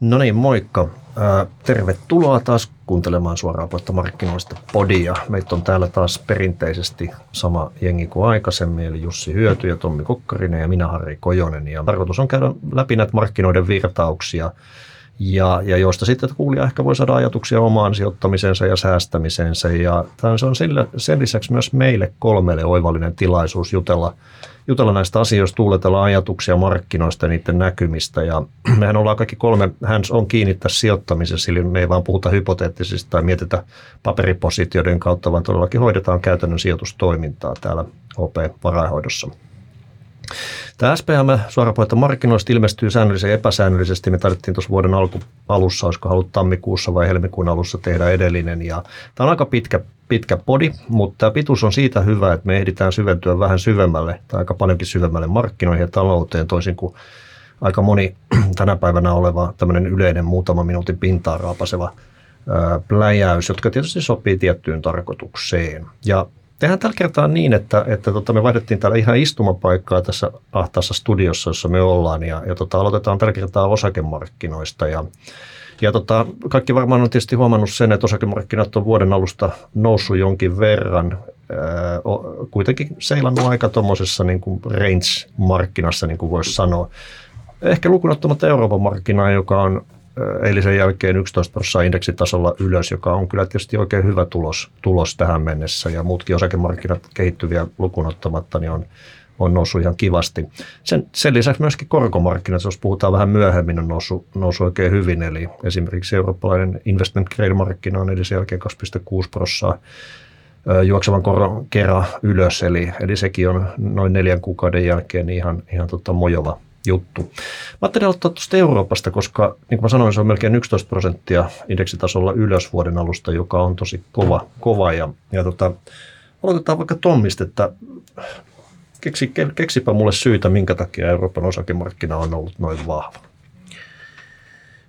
No niin, moikka. Tervetuloa taas kuuntelemaan suoraan puhetta markkinoista podia. Meitä on täällä taas perinteisesti sama jengi kuin aikaisemmin, eli Jussi Hyöty ja Tommi Kokkarinen ja minä Harri Kojonen. Ja tarkoitus on käydä läpi näitä markkinoiden virtauksia, ja, ja joista sitten kuulija ehkä voi saada ajatuksia omaan sijoittamisensa ja säästämisensä. Ja se on sillä, sen lisäksi myös meille kolmelle oivallinen tilaisuus jutella jutella näistä asioista, tuuletella ajatuksia markkinoista ja niiden näkymistä. Ja mehän ollaan kaikki kolme hands on kiinni tässä sijoittamisessa, eli me ei vaan puhuta hypoteettisista tai mietitä paperipositioiden kautta, vaan todellakin hoidetaan käytännön sijoitustoimintaa täällä OP-varainhoidossa. Tämä SPM suorapuhetta markkinoista ilmestyy säännöllisesti ja epäsäännöllisesti. Me tarvittiin tuossa vuoden alku, alussa, olisiko halunnut tammikuussa vai helmikuun alussa tehdä edellinen. Ja tämä on aika pitkä, pitkä podi, mutta tämä pituus on siitä hyvä, että me ehditään syventyä vähän syvemmälle tai aika paljonkin syvemmälle markkinoihin ja talouteen toisin kuin aika moni tänä päivänä oleva tämmöinen yleinen muutama minuutin pintaa raapaseva pläjäys, jotka tietysti sopii tiettyyn tarkoitukseen. Ja Tehdään tällä kertaa niin, että, että tota, me vaihdettiin täällä ihan istumapaikkaa tässä ahtaassa studiossa, jossa me ollaan ja, ja tota, aloitetaan tällä kertaa osakemarkkinoista ja ja tota, kaikki varmaan on tietysti huomannut sen, että osakemarkkinat on vuoden alusta noussut jonkin verran. Ää, kuitenkin seilannut aika tuommoisessa niin range-markkinassa, niin kuin voisi sanoa. Ehkä lukunottamatta Euroopan markkinaa, joka on eilisen jälkeen 11 prosenttia indeksitasolla ylös, joka on kyllä tietysti oikein hyvä tulos, tulos tähän mennessä. Ja muutkin osakemarkkinat kehittyviä lukunottamatta niin on, on noussut ihan kivasti. Sen, sen lisäksi myöskin korkomarkkinat, jos puhutaan vähän myöhemmin, on noussut, noussut oikein hyvin. Eli esimerkiksi eurooppalainen investment grade-markkina on edellisen jälkeen 2,6 prosenttia juoksevan koron kerran ylös, eli, eli sekin on noin neljän kuukauden jälkeen ihan, ihan tota mojova, juttu. Mä ajattelin aloittaa tuosta Euroopasta, koska niin kuin mä sanoin, se on melkein 11 prosenttia indeksitasolla ylös vuoden alusta, joka on tosi kova. kova ja, ja tota, aloitetaan vaikka Tommista, että keksi, keksipä mulle syytä, minkä takia Euroopan osakemarkkina on ollut noin vahva.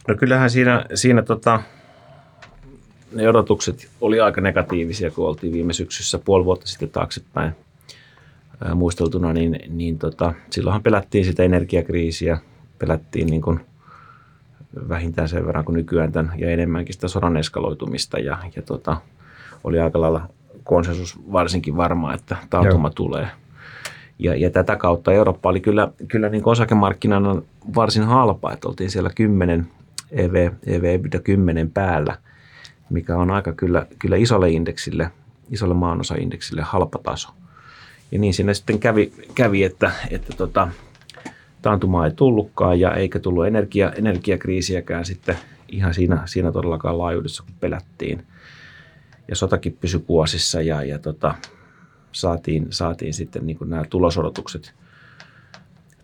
No kyllähän siinä, siinä tota, ne odotukset oli aika negatiivisia, kun oltiin viime syksyssä puoli vuotta sitten taaksepäin muisteltuna, niin, niin tota, silloinhan pelättiin sitä energiakriisiä, pelättiin niin kuin vähintään sen verran kuin nykyään tämän, ja enemmänkin sitä sodan eskaloitumista ja, ja tota, oli aika lailla konsensus varsinkin varma, että taantuma Joo. tulee. Ja, ja tätä kautta Eurooppa oli kyllä, kyllä niin osakemarkkinana varsin halpa, että oltiin siellä 10 EV, EV 10 päällä, mikä on aika kyllä, kyllä isolle indeksille, isolle maanosaindeksille halpa taso. Ja niin siinä sitten kävi, kävi että, että tota, taantumaa ei tullutkaan ja eikä tullut energia, energiakriisiäkään sitten ihan siinä, siinä todellakaan laajuudessa, kun pelättiin. Ja sotakin pysyi kuosissa ja, ja tota, saatiin, saatiin sitten niin nämä tulosodotukset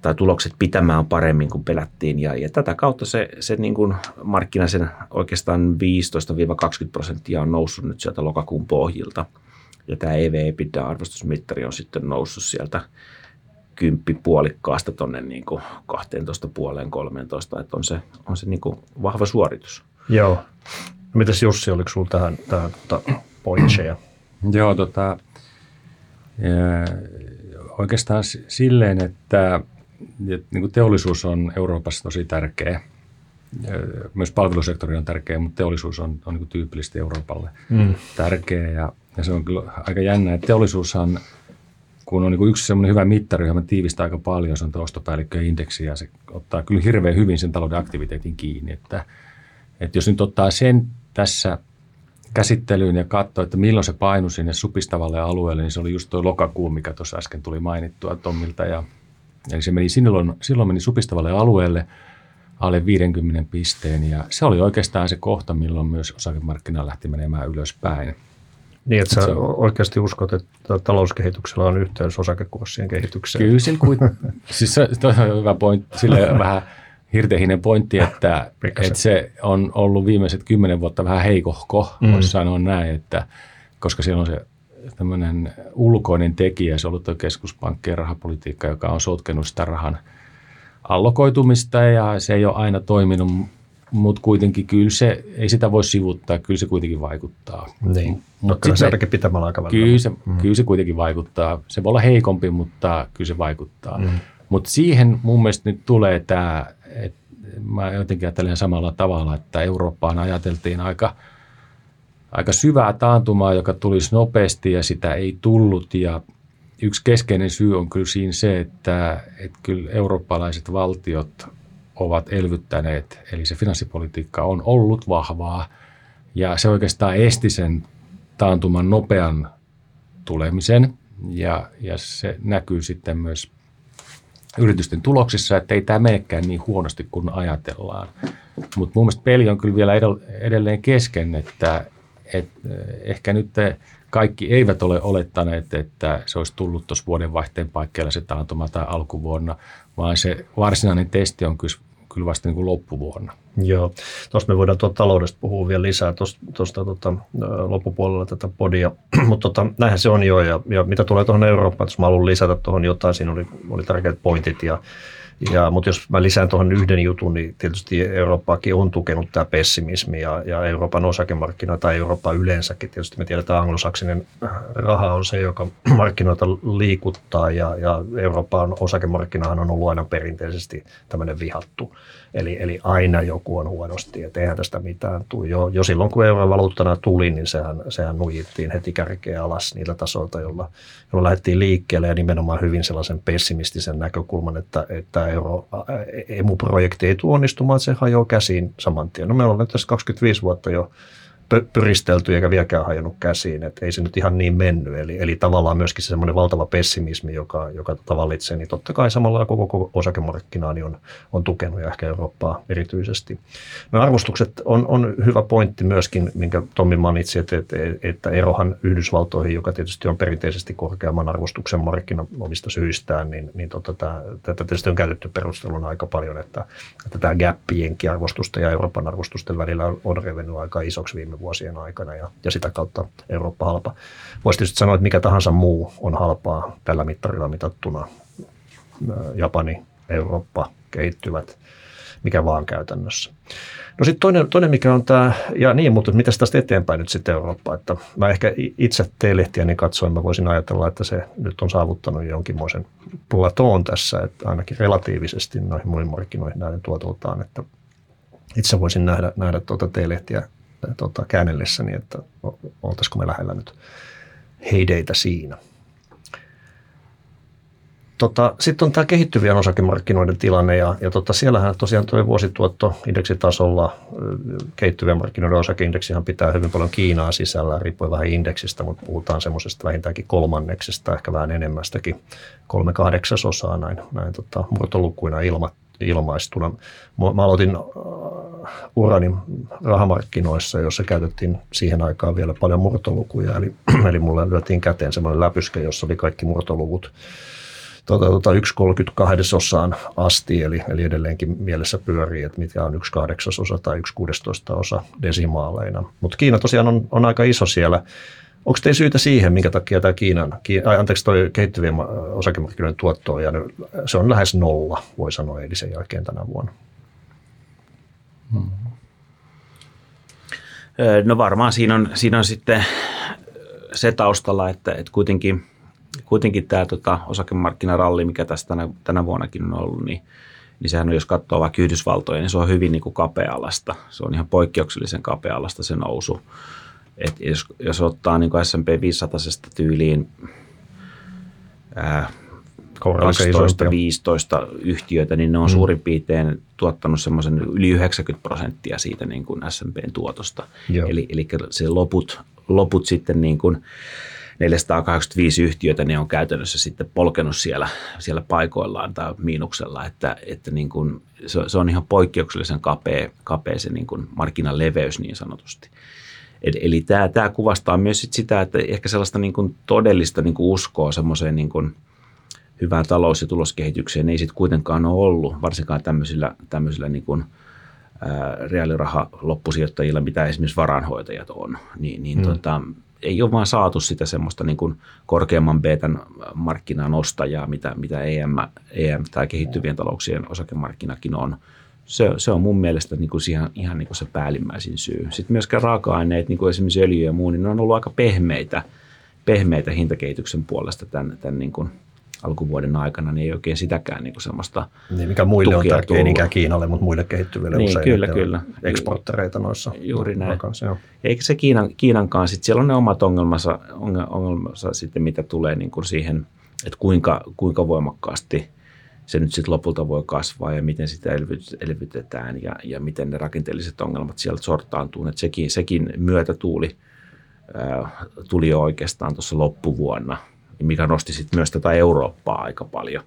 tai tulokset pitämään paremmin kuin pelättiin. Ja, ja tätä kautta se, se niin kuin markkina sen oikeastaan 15-20 prosenttia on noussut nyt sieltä lokakuun pohjilta – ja tämä EV-EBITDA-arvostusmittari on sitten noussut sieltä kymppi puolikkaasta tuonne niin 12 puoleen 13, että on se, on se niin kuin vahva suoritus. Joo. No mitäs Jussi, oliko sinulla tähän, tähän tota, pointseja? Joo, tota, oikeastaan silleen, että, että niin kuin teollisuus on Euroopassa tosi tärkeä. Myös palvelusektori on tärkeä, mutta teollisuus on, on niin tyypillisesti Euroopalle mm. tärkeä. Ja ja se on kyllä aika jännä, että teollisuushan, kun on niin yksi semmoinen hyvä mittari, johon tiivistää aika paljon, se on ostopäällikköindeksi ja se ottaa kyllä hirveän hyvin sen talouden aktiviteetin kiinni. Että, että jos nyt ottaa sen tässä käsittelyyn ja katsoo, että milloin se painui sinne supistavalle alueelle, niin se oli just tuo lokakuu, mikä tuossa äsken tuli mainittua Tommilta. Ja, eli se meni silloin, silloin meni supistavalle alueelle alle 50 pisteen ja se oli oikeastaan se kohta, milloin myös osakemarkkina lähti menemään ylöspäin. Niin, että sä oikeasti uskot, että talouskehityksellä on yhteys osakekurssien kehitykseen. Kyllä, sillä kuin, siis se, on hyvä pointti, sille vähän hirtehinen pointti, että, että se on ollut viimeiset kymmenen vuotta vähän heikohko, mm. voisi sanoa näin, että koska siellä on se tämmöinen ulkoinen tekijä, se on ollut tuo rahapolitiikka, joka on sotkenut sitä rahan allokoitumista ja se ei ole aina toiminut mutta kuitenkin kyllä se, ei sitä voi sivuttaa, kyllä se kuitenkin vaikuttaa. Niin, mutta kyllä se ainakin pitämällä aikavälillä. Kyllä se, mm. kyllä se kuitenkin vaikuttaa. Se voi olla heikompi, mutta kyllä se vaikuttaa. Mm. Mutta siihen mun mielestä nyt tulee tämä, että mä jotenkin ajattelen samalla tavalla, että Eurooppaan ajateltiin aika, aika syvää taantumaa, joka tulisi nopeasti ja sitä ei tullut. Ja yksi keskeinen syy on kyllä siinä se, että, että kyllä eurooppalaiset valtiot ovat elvyttäneet, eli se finanssipolitiikka on ollut vahvaa. Ja se oikeastaan esti sen taantuman nopean tulemisen. Ja, ja se näkyy sitten myös yritysten tuloksissa, että ei tämä menekään niin huonosti kuin ajatellaan. Mutta mun mielestä peli on kyllä vielä edelleen kesken, että, että ehkä nyt kaikki eivät ole olettaneet, että se olisi tullut tuossa vuodenvaihteen paikkeilla se taantuma tai alkuvuonna, vaan se varsinainen testi on kyllä kyllä vasta niin kuin loppuvuonna. Joo, tuosta me voidaan tuota taloudesta puhua vielä lisää tuosta tuota, loppupuolella tätä podia, mutta tota, näinhän se on jo ja, ja mitä tulee tuohon Eurooppaan, jos mä haluan lisätä tuohon jotain, siinä oli, oli tärkeät pointit ja ja, mutta jos mä lisään tuohon yhden jutun, niin tietysti Eurooppaakin on tukenut tämä pessimismi ja, ja Euroopan osakemarkkinoita tai Eurooppa yleensäkin. Tietysti me tiedetään, että anglosaksinen raha on se, joka markkinoita liikuttaa ja, ja Euroopan osakemarkkinahan on ollut aina perinteisesti tämmöinen vihattu. Eli, eli aina joku on huonosti, että eihän tästä mitään tule. Jo, jo silloin, kun euron valuuttana tuli, niin sehän, sehän nujittiin heti kärkeä alas niillä tasoilta, jolla, jolla lähdettiin liikkeelle ja nimenomaan hyvin sellaisen pessimistisen näkökulman, että, että euro, emu-projekti ei tule onnistumaan, se hajoaa käsiin saman tien. No me ollaan tässä 25 vuotta jo pyristelty eikä vieläkään hajonnut käsiin, että ei se nyt ihan niin mennyt. Eli, eli tavallaan myöskin se semmoinen valtava pessimismi, joka, joka tavallitsee, niin totta kai samalla koko, koko osakemarkkinaa niin on, on tukenut ja ehkä Eurooppaa erityisesti. No arvostukset on, on hyvä pointti myöskin, minkä Tommi mainitsi, että, että, että erohan Yhdysvaltoihin, joka tietysti on perinteisesti korkeamman arvostuksen markkina omista syistään, niin, niin tota, tätä tietysti on käytetty perusteluna aika paljon, että, että tämä gappi arvostusta ja Euroopan arvostusten välillä on revennyt aika isoksi viime vuosien aikana ja, ja sitä kautta Eurooppa halpa. Voisi tietysti sanoa, että mikä tahansa muu on halpaa tällä mittarilla mitattuna. Japani, Eurooppa, kehittyvät, mikä vaan käytännössä. No sitten toinen, toinen, mikä on tämä, ja niin, mutta mitä tästä eteenpäin nyt sitten Eurooppa, että mä ehkä itse T-lehtiäni katsoin, mä voisin ajatella, että se nyt on saavuttanut jonkinmoisen platoon tässä, että ainakin relatiivisesti noihin muihin markkinoihin näiden tuotoltaan, että itse voisin nähdä, nähdä tuota T-lehtiä tota, käännellessäni, että oltaisiko me lähellä nyt heideitä siinä. Tota, Sitten on tämä kehittyvien osakemarkkinoiden tilanne ja, ja tota, siellähän tosiaan tuo vuosituotto indeksitasolla, kehittyvien markkinoiden osakeindeksihan pitää hyvin paljon Kiinaa sisällä, riippuen vähän indeksistä, mutta puhutaan semmoisesta vähintäänkin kolmanneksesta, ehkä vähän enemmästäkin, kolme kahdeksasosaa näin, näin tota, murtolukuina ilma, ilmaistuna. Mä aloitin urani rahamarkkinoissa, jossa käytettiin siihen aikaan vielä paljon murtolukuja, eli, eli mulle lyötiin käteen semmoinen läpyskä, jossa oli kaikki murtoluvut tuota, tuota 1,32 osaan asti, eli, eli edelleenkin mielessä pyörii, että mitä on 1 kahdeksasosa tai 1 16 osa desimaaleina. Mutta Kiina tosiaan on, on aika iso siellä. Onko teillä syytä siihen, minkä takia tämä Kiinan, Kiina, anteeksi, toi kehittyvien osakemarkkinoiden tuotto on jäänyt, se on lähes nolla, voi sanoa, edellisen jälkeen tänä vuonna? Hmm. No varmaan siinä on, siinä on sitten se taustalla, että, että kuitenkin, kuitenkin tämä tota, osakemarkkinaralli, mikä tässä tänä, tänä vuonnakin on ollut, niin, niin sehän on, jos katsoo vaikka Yhdysvaltoja, niin se on hyvin niin kuin kapea-alasta. Se on ihan poikkeuksellisen kapea-alasta se nousu. Et jos, jos ottaa niin S&P 500 tyyliin ää, 12-15 yhtiöitä, niin ne on mm. suurin piirtein tuottanut semmoisen yli 90 prosenttia siitä niin kuin S&Pn tuotosta. Eli, eli se loput, loput sitten niin kuin 485 yhtiötä, ne on käytännössä sitten polkenut siellä, siellä paikoillaan tai miinuksella, että, että niin kuin se, se on ihan poikkeuksellisen kapea, kapea se niin kuin markkinaleveys niin sanotusti. Eli tämä, tämä kuvastaa myös sit sitä, että ehkä sellaista niin kuin todellista niin kuin uskoa semmoiseen niin kuin – hyvään talous- ja tuloskehitykseen ei sitten kuitenkaan ole ollut, varsinkaan tämmöisillä, tämmöisillä niin kuin, ää, reaaliraha loppusijoittajilla, mitä esimerkiksi varanhoitajat on, niin, niin mm. tota, ei ole vaan saatu sitä semmoista niin kuin korkeamman betan markkinan ostajaa, mitä, mitä EM, EM tai kehittyvien talouksien osakemarkkinakin on. Se, se on mun mielestä niin kuin ihan, ihan niin kuin se päällimmäisin syy. Sitten myöskään raaka-aineet, niin kuin esimerkiksi öljy ja muu, niin ne on ollut aika pehmeitä, pehmeitä hintakehityksen puolesta tämän, tämän niin kuin alkuvuoden aikana, niin ei oikein sitäkään niin kuin semmoista Niin, mikä muille on tärkeä, ei niinkään Kiinalle, mutta muille kehittyville Niin, usein. kyllä, kyllä. Eksporttereita noissa. Juuri näin. Kanssa, joo. Eikä se Kiinan, Kiinankaan, sit siellä on ne omat ongelmansa, onge- ongelmansa sitten, mitä tulee niin kuin siihen, että kuinka, kuinka voimakkaasti se nyt sitten lopulta voi kasvaa ja miten sitä elvyt- elvytetään ja, ja miten ne rakenteelliset ongelmat sieltä sortaantuu. Et sekin, sekin myötätuuli ää, tuli jo oikeastaan tuossa loppuvuonna, mikä nosti sitten myös tätä Eurooppaa aika paljon.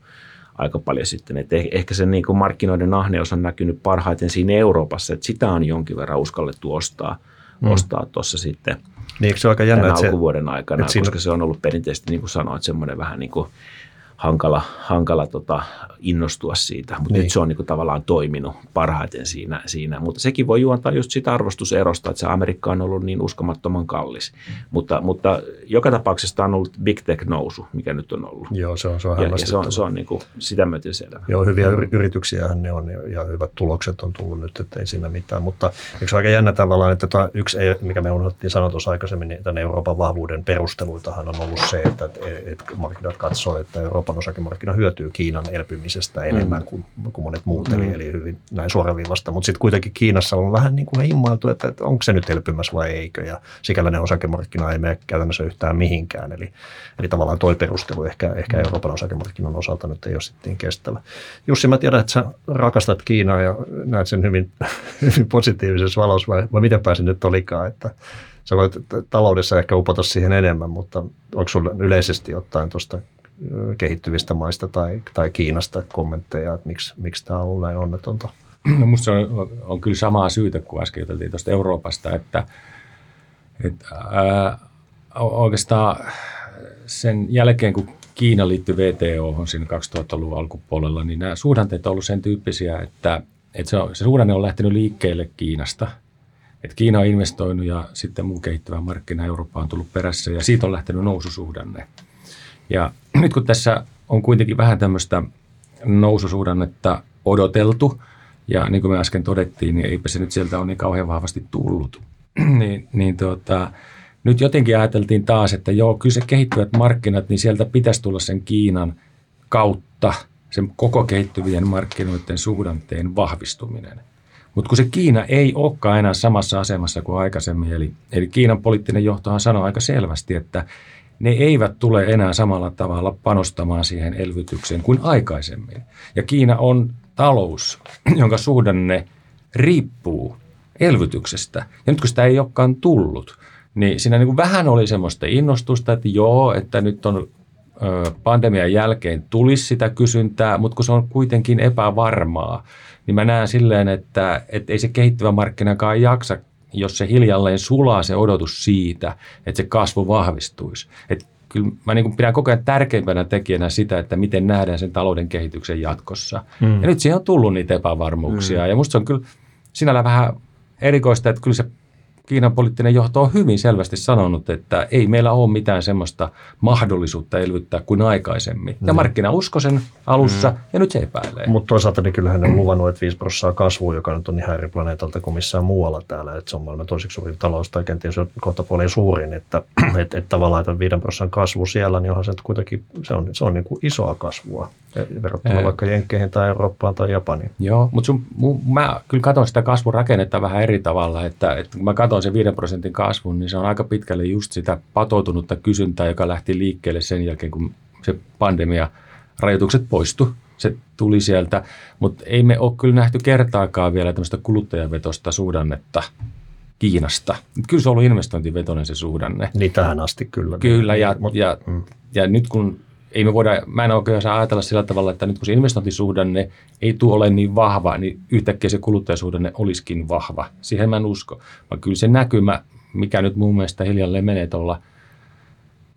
Aika paljon sitten. Et eh- ehkä se niin kuin markkinoiden ahneus on näkynyt parhaiten siinä Euroopassa, että sitä on jonkin verran uskallettu ostaa mm. ostaa tuossa sitten Niin, se ole aika jännä, tämän että se, alkuvuoden aikana, että siinä- koska se on ollut perinteisesti, niin kuin sanoit, semmoinen vähän niin kuin hankala, hankala tota, innostua siitä, mutta Niin. nyt se on niin kuin tavallaan toiminut parhaiten siinä, siinä. Mutta sekin voi juontaa just sitä arvostuserosta, että se Amerikka on ollut niin uskomattoman kallis. Mutta, mutta joka tapauksessa on ollut big tech nousu, mikä nyt on ollut. joo, se on, se on Ja, ja se on, se on niin kuin sitä myöten selvä. Joo, hyviä yri- yrityksiähän ne on ja- hyvät tulokset on tullut nyt, että ei siinä mitään. Mutta eikö se aika jännä tavallaan, että tämä yksi, mikä me unohdettiin sanoa tuossa aikaisemmin, niin tämän Euroopan vahvuuden perusteluitahan on ollut se, että, että markkinat katsoo, että Euroopan osakemarkkina hyötyy Kiinan elpymisestä enemmän kuin, kuin monet muut, eli, eli hyvin näin suoraviivasta. Mutta sitten kuitenkin Kiinassa on vähän niin kuin himmailtu, että, että onko se nyt elpymässä vai eikö, ja sikäläinen osakemarkkina ei mene käytännössä yhtään mihinkään. Eli, eli tavallaan toi perustelu ehkä, ehkä Euroopan osakemarkkinan osalta nyt ei ole sitten niin kestävä. Jussi, mä tiedän, että sä rakastat Kiinaa ja näet sen hyvin, hyvin positiivisessa valossa, vai, vai miten pääsin nyt olikaan, että sä voit taloudessa ehkä upota siihen enemmän, mutta onko sulla yleisesti ottaen tuosta kehittyvistä maista tai, tai Kiinasta kommentteja, että miksi, miksi tämä on ollut näin onnetonta? No musta on, on kyllä samaa syytä, kun äsken juteltiin tuosta Euroopasta, että, että ää, oikeastaan sen jälkeen, kun Kiina liittyi VTO siinä 2000-luvun alkupuolella, niin nämä suhdanteet on ollut sen tyyppisiä, että, että se, on, se suhdanne on lähtenyt liikkeelle Kiinasta. Että Kiina on investoinut ja sitten muu kehittyvä markkina Eurooppa on tullut perässä ja siitä on lähtenyt noususuhdanne. Ja nyt kun tässä on kuitenkin vähän tämmöistä noususuhdannetta odoteltu, ja niin kuin me äsken todettiin, niin eipä se nyt sieltä ole niin kauhean vahvasti tullut. niin, niin tuota, nyt jotenkin ajateltiin taas, että joo, kyllä se kehittyvät markkinat, niin sieltä pitäisi tulla sen Kiinan kautta sen koko kehittyvien markkinoiden suhdanteen vahvistuminen. Mutta kun se Kiina ei olekaan enää samassa asemassa kuin aikaisemmin, eli, eli Kiinan poliittinen johtohan sanoi aika selvästi, että ne eivät tule enää samalla tavalla panostamaan siihen elvytykseen kuin aikaisemmin. Ja Kiina on talous, jonka suhdanne riippuu elvytyksestä. Ja nyt kun sitä ei olekaan tullut, niin siinä niin kuin vähän oli semmoista innostusta, että joo, että nyt on pandemian jälkeen tulisi sitä kysyntää, mutta kun se on kuitenkin epävarmaa, niin mä näen silleen, että, että ei se kehittyvä markkinakaan jaksa, jos se hiljalleen sulaa se odotus siitä, että se kasvu vahvistuisi. Et kyllä mä niin kuin pidän koko ajan tärkeimpänä tekijänä sitä, että miten nähdään sen talouden kehityksen jatkossa. Mm. Ja nyt siihen on tullut niitä epävarmuuksia mm. ja musta se on kyllä sinällä vähän erikoista, että kyllä se Kiinan poliittinen johto on hyvin selvästi sanonut, että ei meillä ole mitään semmoista mahdollisuutta elvyttää kuin aikaisemmin. Ja markkina usko sen alussa mm. ja nyt se epäilee. Mutta toisaalta niin kyllähän ne on luvannut, että 5 prosenttia kasvua, joka nyt on ihan eri planeetalta kuin missään muualla täällä. Että se on maailman toiseksi suurin talous tai kenties kohta puoleen suurin. Että et, et tavallaan että 5 prosenttia kasvu siellä, niin onhan se kuitenkin se on, se on niin kuin isoa kasvua verrattuna Ää. vaikka Jenkkeihin tai Eurooppaan tai Japaniin. Joo, mutta sun, mä kyllä katson sitä kasvurakennetta vähän eri tavalla, että, että mä katson sen 5 prosentin kasvun, niin se on aika pitkälle just sitä patoutunutta kysyntää, joka lähti liikkeelle sen jälkeen, kun se pandemia rajoitukset poistu. Se tuli sieltä, mutta ei me ole kyllä nähty kertaakaan vielä tämmöistä kuluttajavetosta suhdannetta Kiinasta. Kyllä se on ollut investointivetoinen se suhdanne. Niin tähän asti kyllä. Kyllä, ja, Mut- ja, mm. ja nyt kun ei me voida, mä en oikein saa ajatella sillä tavalla, että nyt kun se investointisuhdanne ei tule ole niin vahva, niin yhtäkkiä se kuluttajasuhdanne olisikin vahva. Siihen mä en usko. Vaan kyllä se näkymä, mikä nyt mun mielestä hiljalleen menee tuolla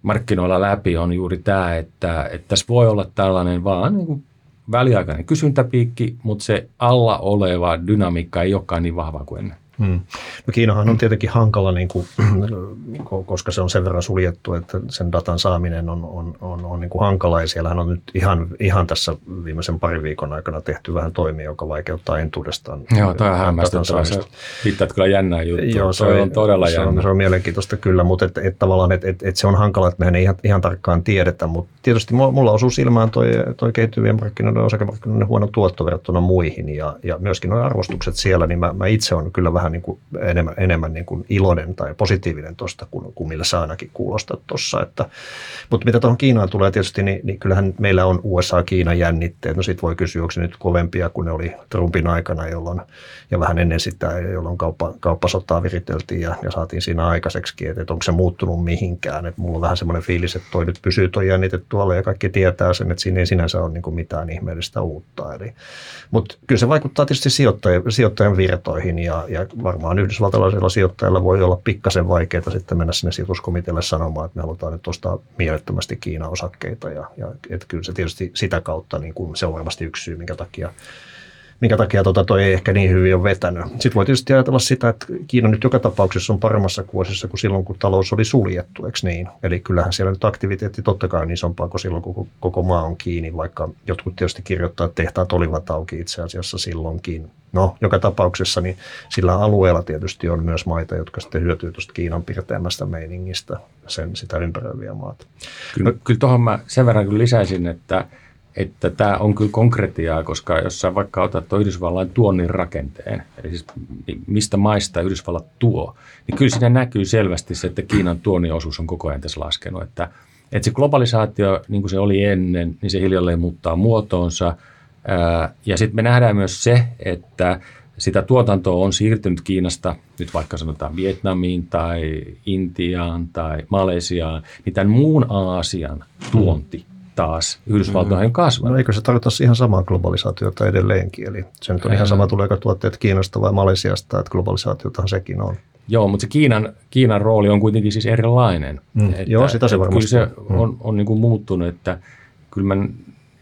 markkinoilla läpi, on juuri tämä, että, että tässä voi olla tällainen vaan niin kuin väliaikainen kysyntäpiikki, mutta se alla oleva dynamiikka ei olekaan niin vahva kuin ennen. Hmm. No Kiinahan on tietenkin hankala, niin kuin, koska se on sen verran suljettu, että sen datan saaminen on, on, on, on niin kuin hankala. Ja siellähän on nyt ihan, ihan tässä viimeisen parin viikon aikana tehty vähän toimia, joka vaikeuttaa entuudestaan. Joo, tämä on hämmästyttävää. Se viittaat kyllä jännää juttu. Joo, se on, on todella se jännä. On, se on mielenkiintoista kyllä, mutta et, et tavallaan et, et, et se on hankala, että mehän ei ihan, ihan tarkkaan tiedetä. Mutta tietysti mulla osuu silmään toi, toi kehittyvien markkinoiden osakemarkkinoiden huono tuotto verrattuna muihin ja, ja myöskin nuo arvostukset siellä, niin mä, mä itse olen kyllä vähän niin kuin enemmän, enemmän niin kuin iloinen tai positiivinen tuosta kuin, kuin millä sä ainakin kuulostat tuossa. Mutta mitä tuohon Kiinaan tulee tietysti, niin, niin kyllähän meillä on USA-Kiinan jännitteet. No sit voi kysyä, onko se nyt kovempia kuin ne oli Trumpin aikana, jolloin, ja vähän ennen sitä, jolloin kauppa, kauppasotaa viriteltiin ja, ja saatiin siinä aikaiseksi, että, että onko se muuttunut mihinkään. Että mulla on vähän semmoinen fiilis, että toi nyt pysyy toi jännite tuolla ja kaikki tietää sen, että siinä ei sinänsä ole niin kuin mitään ihmeellistä uutta. Eli, mutta kyllä se vaikuttaa tietysti sijoittajan, sijoittajan virtoihin ja, ja varmaan yhdysvaltalaisilla sijoittajilla voi olla pikkasen vaikeaa sitten mennä sinne sijoituskomitealle sanomaan, että me halutaan nyt ostaa mielettömästi Kiinan osakkeita ja, ja että kyllä se tietysti sitä kautta niin kuin se on varmasti yksi syy, minkä takia minkä takia tota toi ei ehkä niin hyvin ole vetänyt. Sitten voi tietysti ajatella sitä, että Kiina nyt joka tapauksessa on paremmassa kuosissa kuin silloin, kun talous oli suljettu, eikö niin? Eli kyllähän siellä nyt aktiviteetti totta kai on isompaa kuin silloin, kun koko maa on kiinni, vaikka jotkut tietysti kirjoittaa, että tehtaat olivat auki itse asiassa silloinkin. No, joka tapauksessa niin sillä alueella tietysti on myös maita, jotka sitten hyötyy tuosta Kiinan pirteämmästä meiningistä, sen sitä ympäröiviä maata. Kyllä, kyllä tuohon mä sen verran kyllä lisäisin, että että tämä on kyllä konkretiaa, koska jos sä vaikka otat tuon Yhdysvallain tuonnin rakenteen, eli siis mistä maista Yhdysvallat tuo, niin kyllä siinä näkyy selvästi se, että Kiinan tuonnin osuus on koko ajan tässä laskenut. Että, että se globalisaatio, niin kuin se oli ennen, niin se hiljalleen muuttaa muotoonsa. Ja sitten me nähdään myös se, että sitä tuotantoa on siirtynyt Kiinasta, nyt vaikka sanotaan Vietnamiin tai Intiaan tai Malesiaan, niin tämän muun Aasian tuonti taas Yhdysvaltoihin mm. kasvanut. No eikö se tarkoita ihan samaa globalisaatiota edelleenkin? Eli se nyt on ihan sama, tuleeko tuotteet Kiinasta vai Malesiasta, että globalisaatiotahan sekin on. Joo, mutta se Kiinan, Kiinan rooli on kuitenkin siis erilainen. Mm. Että, Joo, sitä se varmasti Kyllä se mm. on, on niin kuin muuttunut, että kyllä mä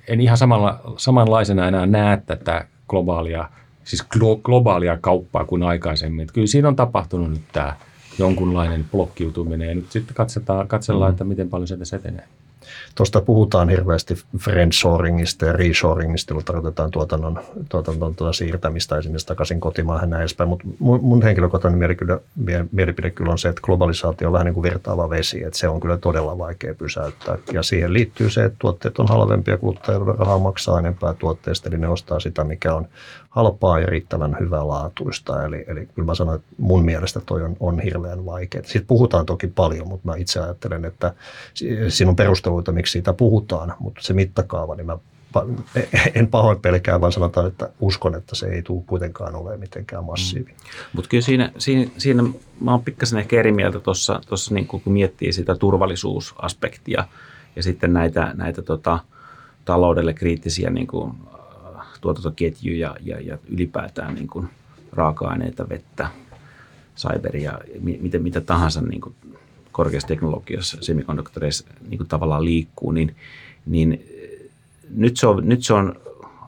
en ihan samalla, samanlaisena enää näe tätä globaalia, siis glo, globaalia kauppaa kuin aikaisemmin. Että kyllä siinä on tapahtunut nyt tämä jonkunlainen blokkiutuminen ja nyt sitten katsotaan, katsellaan, mm. että miten paljon se tässä etenee. Tuosta puhutaan hirveästi friendshoringista ja reshoringista, kun tarkoitetaan tuotannon, tuotannon tuota siirtämistä esimerkiksi takaisin kotimaahan näin edespäin. Mutta mun, mun henkilökohtainen mielipide, mielipide kyllä on se, että globalisaatio on vähän niin kuin virtaava vesi, että se on kyllä todella vaikea pysäyttää. Ja siihen liittyy se, että tuotteet on halvempia, kuluttajille rahaa maksaa enempää tuotteista, eli ne ostaa sitä, mikä on halpaa ja riittävän hyvälaatuista. Eli, eli kyllä mä sanoin, että mun mielestä toi on, on hirveän vaikeaa. Siitä puhutaan toki paljon, mutta mä itse ajattelen, että siinä on perusteluita, miksi siitä puhutaan, mutta se mittakaava, niin mä en pahoin pelkää, vaan sanotaan, että uskon, että se ei tule kuitenkaan ole mitenkään massiivinen. Mm. Mutta kyllä siinä, siinä, siinä mä oon pikkasen ehkä eri mieltä tuossa, niin kun miettii sitä turvallisuusaspektia ja sitten näitä, näitä tota, taloudelle kriittisiä niin kuin, tuotantoketjuja ja, ja ylipäätään niin kuin raaka-aineita, vettä, cyberia, mitä, mitä tahansa niin kuin korkeassa teknologiassa, semikonduktoreissa niin kuin tavallaan liikkuu, niin, niin nyt, se on, nyt se on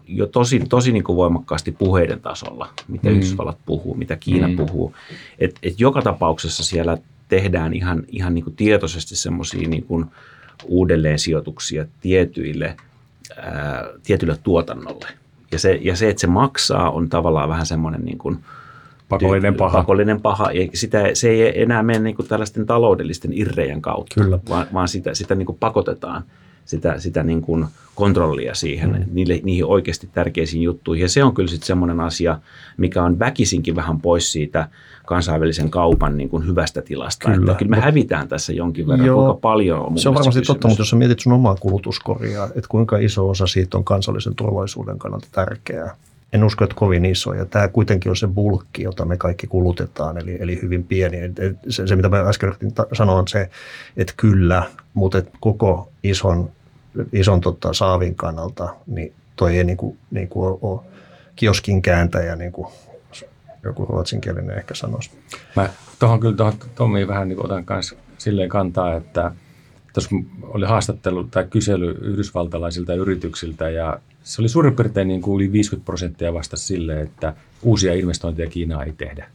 jo tosi, tosi niin kuin voimakkaasti puheiden tasolla, mitä mm. Yhdysvallat puhuu, mitä Kiina mm. puhuu. Et, et joka tapauksessa siellä tehdään ihan, ihan niin kuin tietoisesti semmoisia niin kuin uudelleen sijoituksia tietyille, ää, tietylle tuotannolle. Ja se, ja se, että se maksaa, on tavallaan vähän semmoinen niin kuin, pakollinen paha. Pakollinen paha. Ja sitä, se ei enää mene niin kuin tällaisten taloudellisten irrejen kautta, Kyllä. vaan, vaan sitä, sitä niin kuin pakotetaan sitä, sitä niin kuin kontrollia siihen, mm. niille, niihin oikeasti tärkeisiin juttuihin. Ja se on kyllä sitten semmoinen asia, mikä on väkisinkin vähän pois siitä kansainvälisen kaupan niin kuin hyvästä tilasta. Kyllä. Että kyllä me hävitään tässä jonkin verran, Joo, kuinka paljon on Se on varmasti totta, mutta jos mietit sun omaa kulutuskoria, että kuinka iso osa siitä on kansallisen turvallisuuden kannalta tärkeää. En usko, että kovin iso. Ja tämä kuitenkin on se bulkki, jota me kaikki kulutetaan, eli, eli hyvin pieni. Se, se, mitä mä äsken sanoin, on se, että kyllä, mutta että koko ison, ison tota, saavin kannalta, niin toi ei niin kuin, niin kuin ole, ole kioskin kääntäjä, niin kuin joku ruotsinkielinen ehkä sanoisi. Mä tuohon kyllä tuohon Tommiin vähän niin otan kanssa silleen kantaa, että tuossa oli haastattelu tai kysely yhdysvaltalaisilta yrityksiltä ja se oli suurin piirtein niin kuin yli 50 prosenttia vasta sille, että uusia investointeja Kiinaa ei tehdä.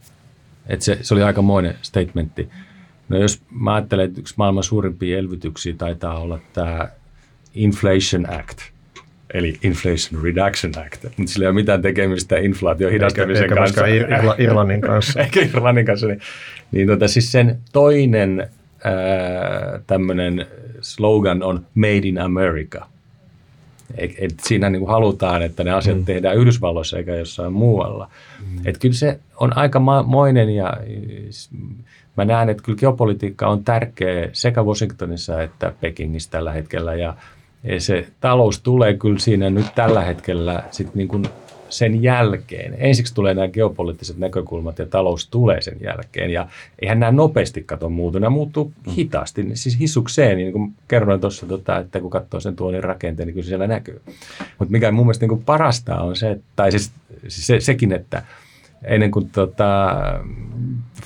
Et se, se oli aikamoinen statementti. No jos mä ajattelen, että yksi maailman suurimpia elvytyksiä taitaa olla tämä Inflation Act, eli Inflation Reduction Act, mutta sillä ei ole mitään tekemistä inflaation hidastamisen eikä, kanssa. Eikä Irla, Irlannin kanssa. eikä Irlannin kanssa. Niin, niin tota, siis sen toinen tämmöinen slogan on Made in America. Et, et siinä niin kuin halutaan, että ne asiat mm. tehdään Yhdysvalloissa eikä jossain muualla. Mm. Et kyllä se on aika moinen ja mä näen, että kyllä geopolitiikka on tärkeä sekä Washingtonissa että Pekingistä tällä hetkellä ja se talous tulee kyllä siinä nyt tällä hetkellä sit niin kuin sen jälkeen. Ensiksi tulee nämä geopoliittiset näkökulmat ja talous tulee sen jälkeen. Ja eihän nämä nopeasti kato muutu, nämä muuttuu mm. hitaasti, siis hissukseen. Niin kuin kerroin tuossa, tota, että kun katsoo sen tuolin rakenteen, niin kyllä se siellä näkyy. Mutta mikä mun mielestä niin parasta on se, tai siis, se, sekin, että ennen kuin tota,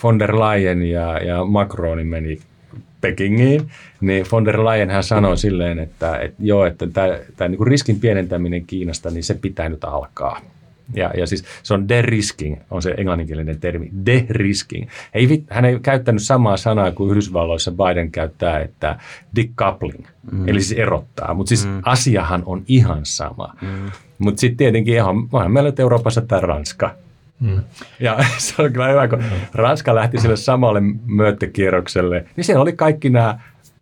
von der Leyen ja, ja Macron meni Pekingiin, niin von der Leyen hän sanoi silleen, että, että joo, että tämä niin riskin pienentäminen Kiinasta, niin se pitää nyt alkaa. Ja, ja siis se on de-risking, on se englanninkielinen termi, de-risking. Ei, hän ei käyttänyt samaa sanaa kuin Yhdysvalloissa Biden käyttää, että decoupling, mm. eli siis erottaa. Mutta siis mm. asiahan on ihan sama. Mm. Mutta sitten tietenkin ihan, onhan meillä Euroopassa tämä Ranska, Mm. Ja se on kyllä hyvä, kun Ranska lähti sille samalle myöttekierrokselle, niin siellä oli kaikki nämä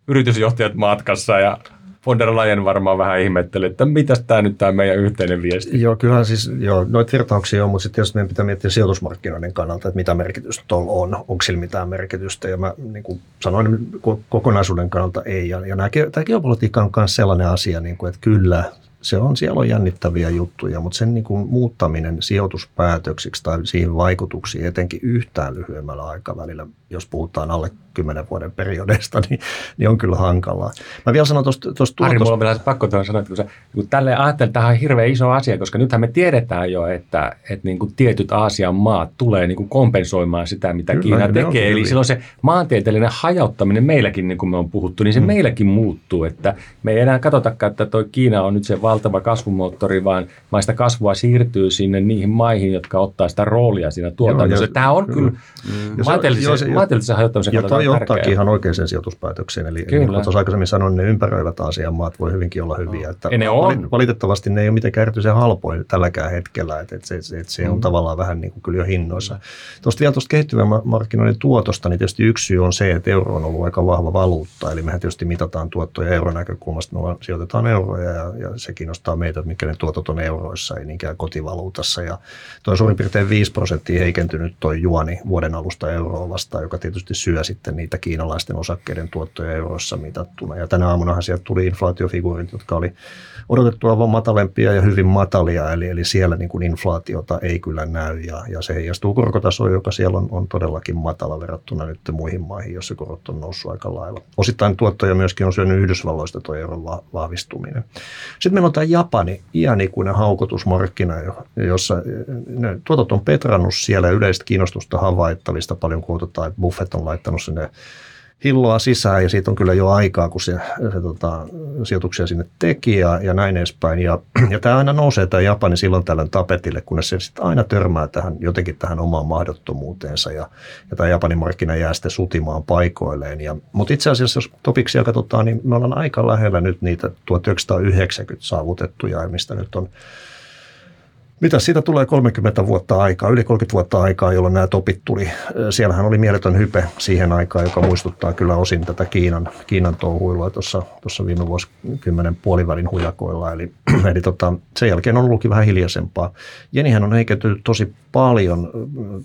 yritysjohtajat matkassa ja von der Leyen varmaan vähän ihmetteli, että mitä tämä nyt tämä meidän yhteinen viesti. Joo, kyllähän siis, joo, noita virtauksia on, mutta sitten meidän pitää miettiä sijoitusmarkkinoiden kannalta, että mitä merkitystä tuolla on, onko sillä mitään merkitystä, ja mä niin kuin sanoin, kokonaisuuden kannalta ei, ja, ja nämä, tämä geopolitiikka on myös sellainen asia, niin kuin, että kyllä, se on, siellä on jännittäviä juttuja, mutta sen niin kuin muuttaminen sijoituspäätöksiksi tai siihen vaikutuksiin etenkin yhtään lyhyemmällä aikavälillä, jos puhutaan alle kymmenen vuoden periodeista, niin, niin on kyllä hankalaa. Mä vielä sanon tuosta tuosta Ari, mulla on pakko tuohon sanoa, että kun, sä, kun tälle ajattelet, että tämä on hirveän iso asia, koska nythän me tiedetään jo, että, että niin kuin tietyt Aasian maat tulee niin kuin kompensoimaan sitä, mitä kyllä, Kiina tekee. Eli silloin se maantieteellinen hajauttaminen meilläkin, niin kuin me on puhuttu, niin se mm. meilläkin muuttuu, että me ei enää katsotakaan, että tuo Kiina on nyt se valtava kasvumoottori, vaan maista kasvua siirtyy sinne niihin maihin, jotka ottaa sitä roolia siinä tuotannossa. Tämä on kyllä, kyllä maantieteellisen, maantieteellisen hajauttamisen kannalta ottaakin ihan oikeaan sijoituspäätökseen. Eli Kyllä. niin kuin tuossa aikaisemmin sanoin, ne ympäröivät Aasian maat voi hyvinkin olla hyviä. No. Että ne on. Valitettavasti ne ei ole mitenkään erityisen halpoja tälläkään hetkellä. Että, että se, että se mm. on tavallaan vähän niin kuin kyllä jo hinnoissa. Mm. Tuosta vielä tuosta kehittyvän markkinoiden tuotosta, niin tietysti yksi syy on se, että euro on ollut aika vahva valuutta. Eli mehän tietysti mitataan tuottoja euron näkökulmasta. Me sijoitetaan euroja ja, ja se kiinnostaa meitä, että mitkä ne tuotot on euroissa, ei niinkään kotivaluutassa. Ja tuo suurin piirtein 5 prosenttia heikentynyt tuo juoni vuoden alusta euroa vastaan, joka tietysti syö sitten niitä kiinalaisten osakkeiden tuottoja euroissa mitattuna. Ja tänä aamunahan sieltä tuli inflaatiofiguurit, jotka oli odotettua vaan matalempia ja hyvin matalia, eli, eli siellä niin kuin inflaatiota ei kyllä näy ja, ja se heijastuu korkotasoon, joka siellä on, on todellakin matala verrattuna nyt muihin maihin, joissa korot on noussut aika lailla. Osittain tuottoja myöskin on syönyt Yhdysvalloista tuo euron vahvistuminen. Sitten meillä tämä Japani, iänikuinen haukotusmarkkina, jossa ne tuotot on petrannut siellä yleistä kiinnostusta havaittavista paljon, kun että Buffett on laittanut sinne hilloa sisään ja siitä on kyllä jo aikaa, kun se, se tota, sijoituksia sinne teki ja, ja näin edespäin. Ja, ja tämä aina nousee tämä Japani silloin tällöin tapetille, kunnes se sitten aina törmää tähän, jotenkin tähän omaan mahdottomuuteensa ja, ja tämä Japanin markkina jää sitten sutimaan paikoilleen. Ja, mutta itse asiassa, jos topiksia katsotaan, niin me ollaan aika lähellä nyt niitä 1990 saavutettuja, mistä nyt on mitä siitä tulee 30 vuotta aikaa, yli 30 vuotta aikaa, jolloin nämä topit tuli. Siellähän oli mieletön hype siihen aikaan, joka muistuttaa kyllä osin tätä Kiinan, Kiinan touhuilua tuossa, tuossa viime vuosikymmenen puolivälin hujakoilla. Eli, eli tota, sen jälkeen on ollutkin vähän hiljaisempaa. Jenihän on heikentynyt tosi paljon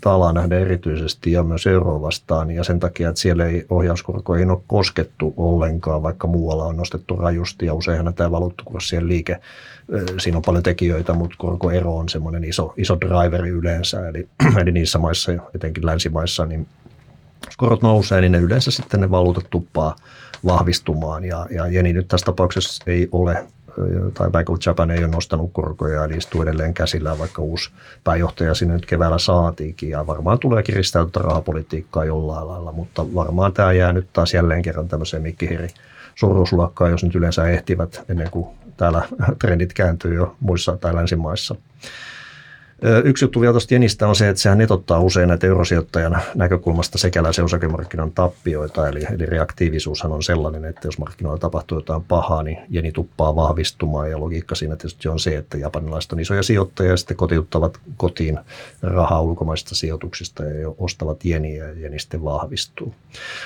talaa nähden erityisesti ja myös euroa vastaan ja sen takia, että siellä ei ohjauskorkoihin ole koskettu ollenkaan, vaikka muualla on nostettu rajusti ja useinhan tämä valuuttakurssien liike Siinä on paljon tekijöitä, mutta korkoero on semmoinen iso, iso driveri yleensä. Eli, eli niissä maissa, etenkin länsimaissa, niin jos korot nousee, niin ne yleensä sitten ne valuutat tuppaa vahvistumaan. Ja, ja Jeni nyt tässä tapauksessa ei ole, tai Bank of Japan ei ole nostanut korkoja, eli istuu edelleen käsillään, vaikka uusi pääjohtaja sinne nyt keväällä saatiinkin. Ja varmaan tulee kiristää rahapolitiikkaa jollain lailla, mutta varmaan tämä jää nyt taas jälleen kerran tämmöiseen mikkihiri suuruusluokkaan, jos nyt yleensä ehtivät ennen kuin täällä trendit kääntyy jo muissa tai länsimaissa. Yksi juttu vielä tuosta Jenistä on se, että sehän netottaa usein näitä eurosijoittajan näkökulmasta sekäläisen osakemarkkinan tappioita, eli, eli reaktiivisuushan on sellainen, että jos markkinoilla tapahtuu jotain pahaa, niin Jeni tuppaa vahvistumaan, ja logiikka siinä tietysti on se, että japanilaiset on isoja sijoittajia, ja sitten kotiuttavat kotiin rahaa ulkomaisista sijoituksista ja ostavat Jeniä, ja Jeni sitten vahvistuu.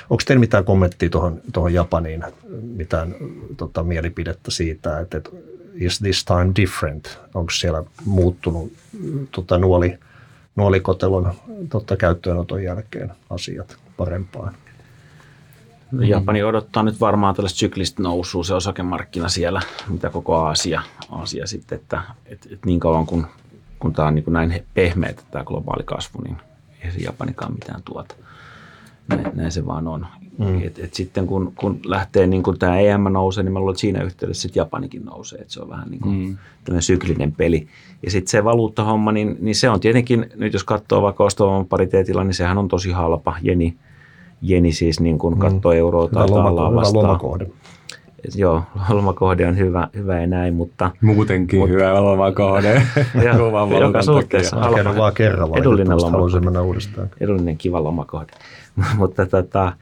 Onko teillä mitään kommenttia tuohon, Japaniin, mitään tota, mielipidettä siitä, että, että is this time different? Onko siellä muuttunut tota, nuoli, nuolikotelon tota, käyttöönoton jälkeen asiat parempaan? No, Japani odottaa nyt varmaan tällaista syklistä nousua se osakemarkkina siellä, mitä koko Aasia, Aasia sitten, että et, et niin kauan kun, kun tämä on niin kuin näin pehmeä tämä globaali kasvu, niin ei se Japanikaan mitään tuota. Näin, näin se vaan on. Mm. Et, et sitten kun, kun lähtee niin kun tämä EM nousee, niin mä luulen, että siinä yhteydessä sitten Japanikin nousee. Et se on vähän niin kuin mm. tämmöinen syklinen peli. Ja sitten se valuuttahomma, niin, niin se on tietenkin, nyt jos katsoo vaikka ostovoiman pariteetilla, niin sehän on tosi halpa. Jeni, jeni siis niin kun katsoo mm. euroa tai loma, vastaan. Hyvä lomakohde. Joo, lomakohde on hyvä, hyvä ja näin, mutta... Muutenkin mutta, hyvä lomakohde. joka suhteessa halpa. vaan kerran edullinen lomakohde. mennä uudestaan. Edullinen kiva lomakohde. mutta tota,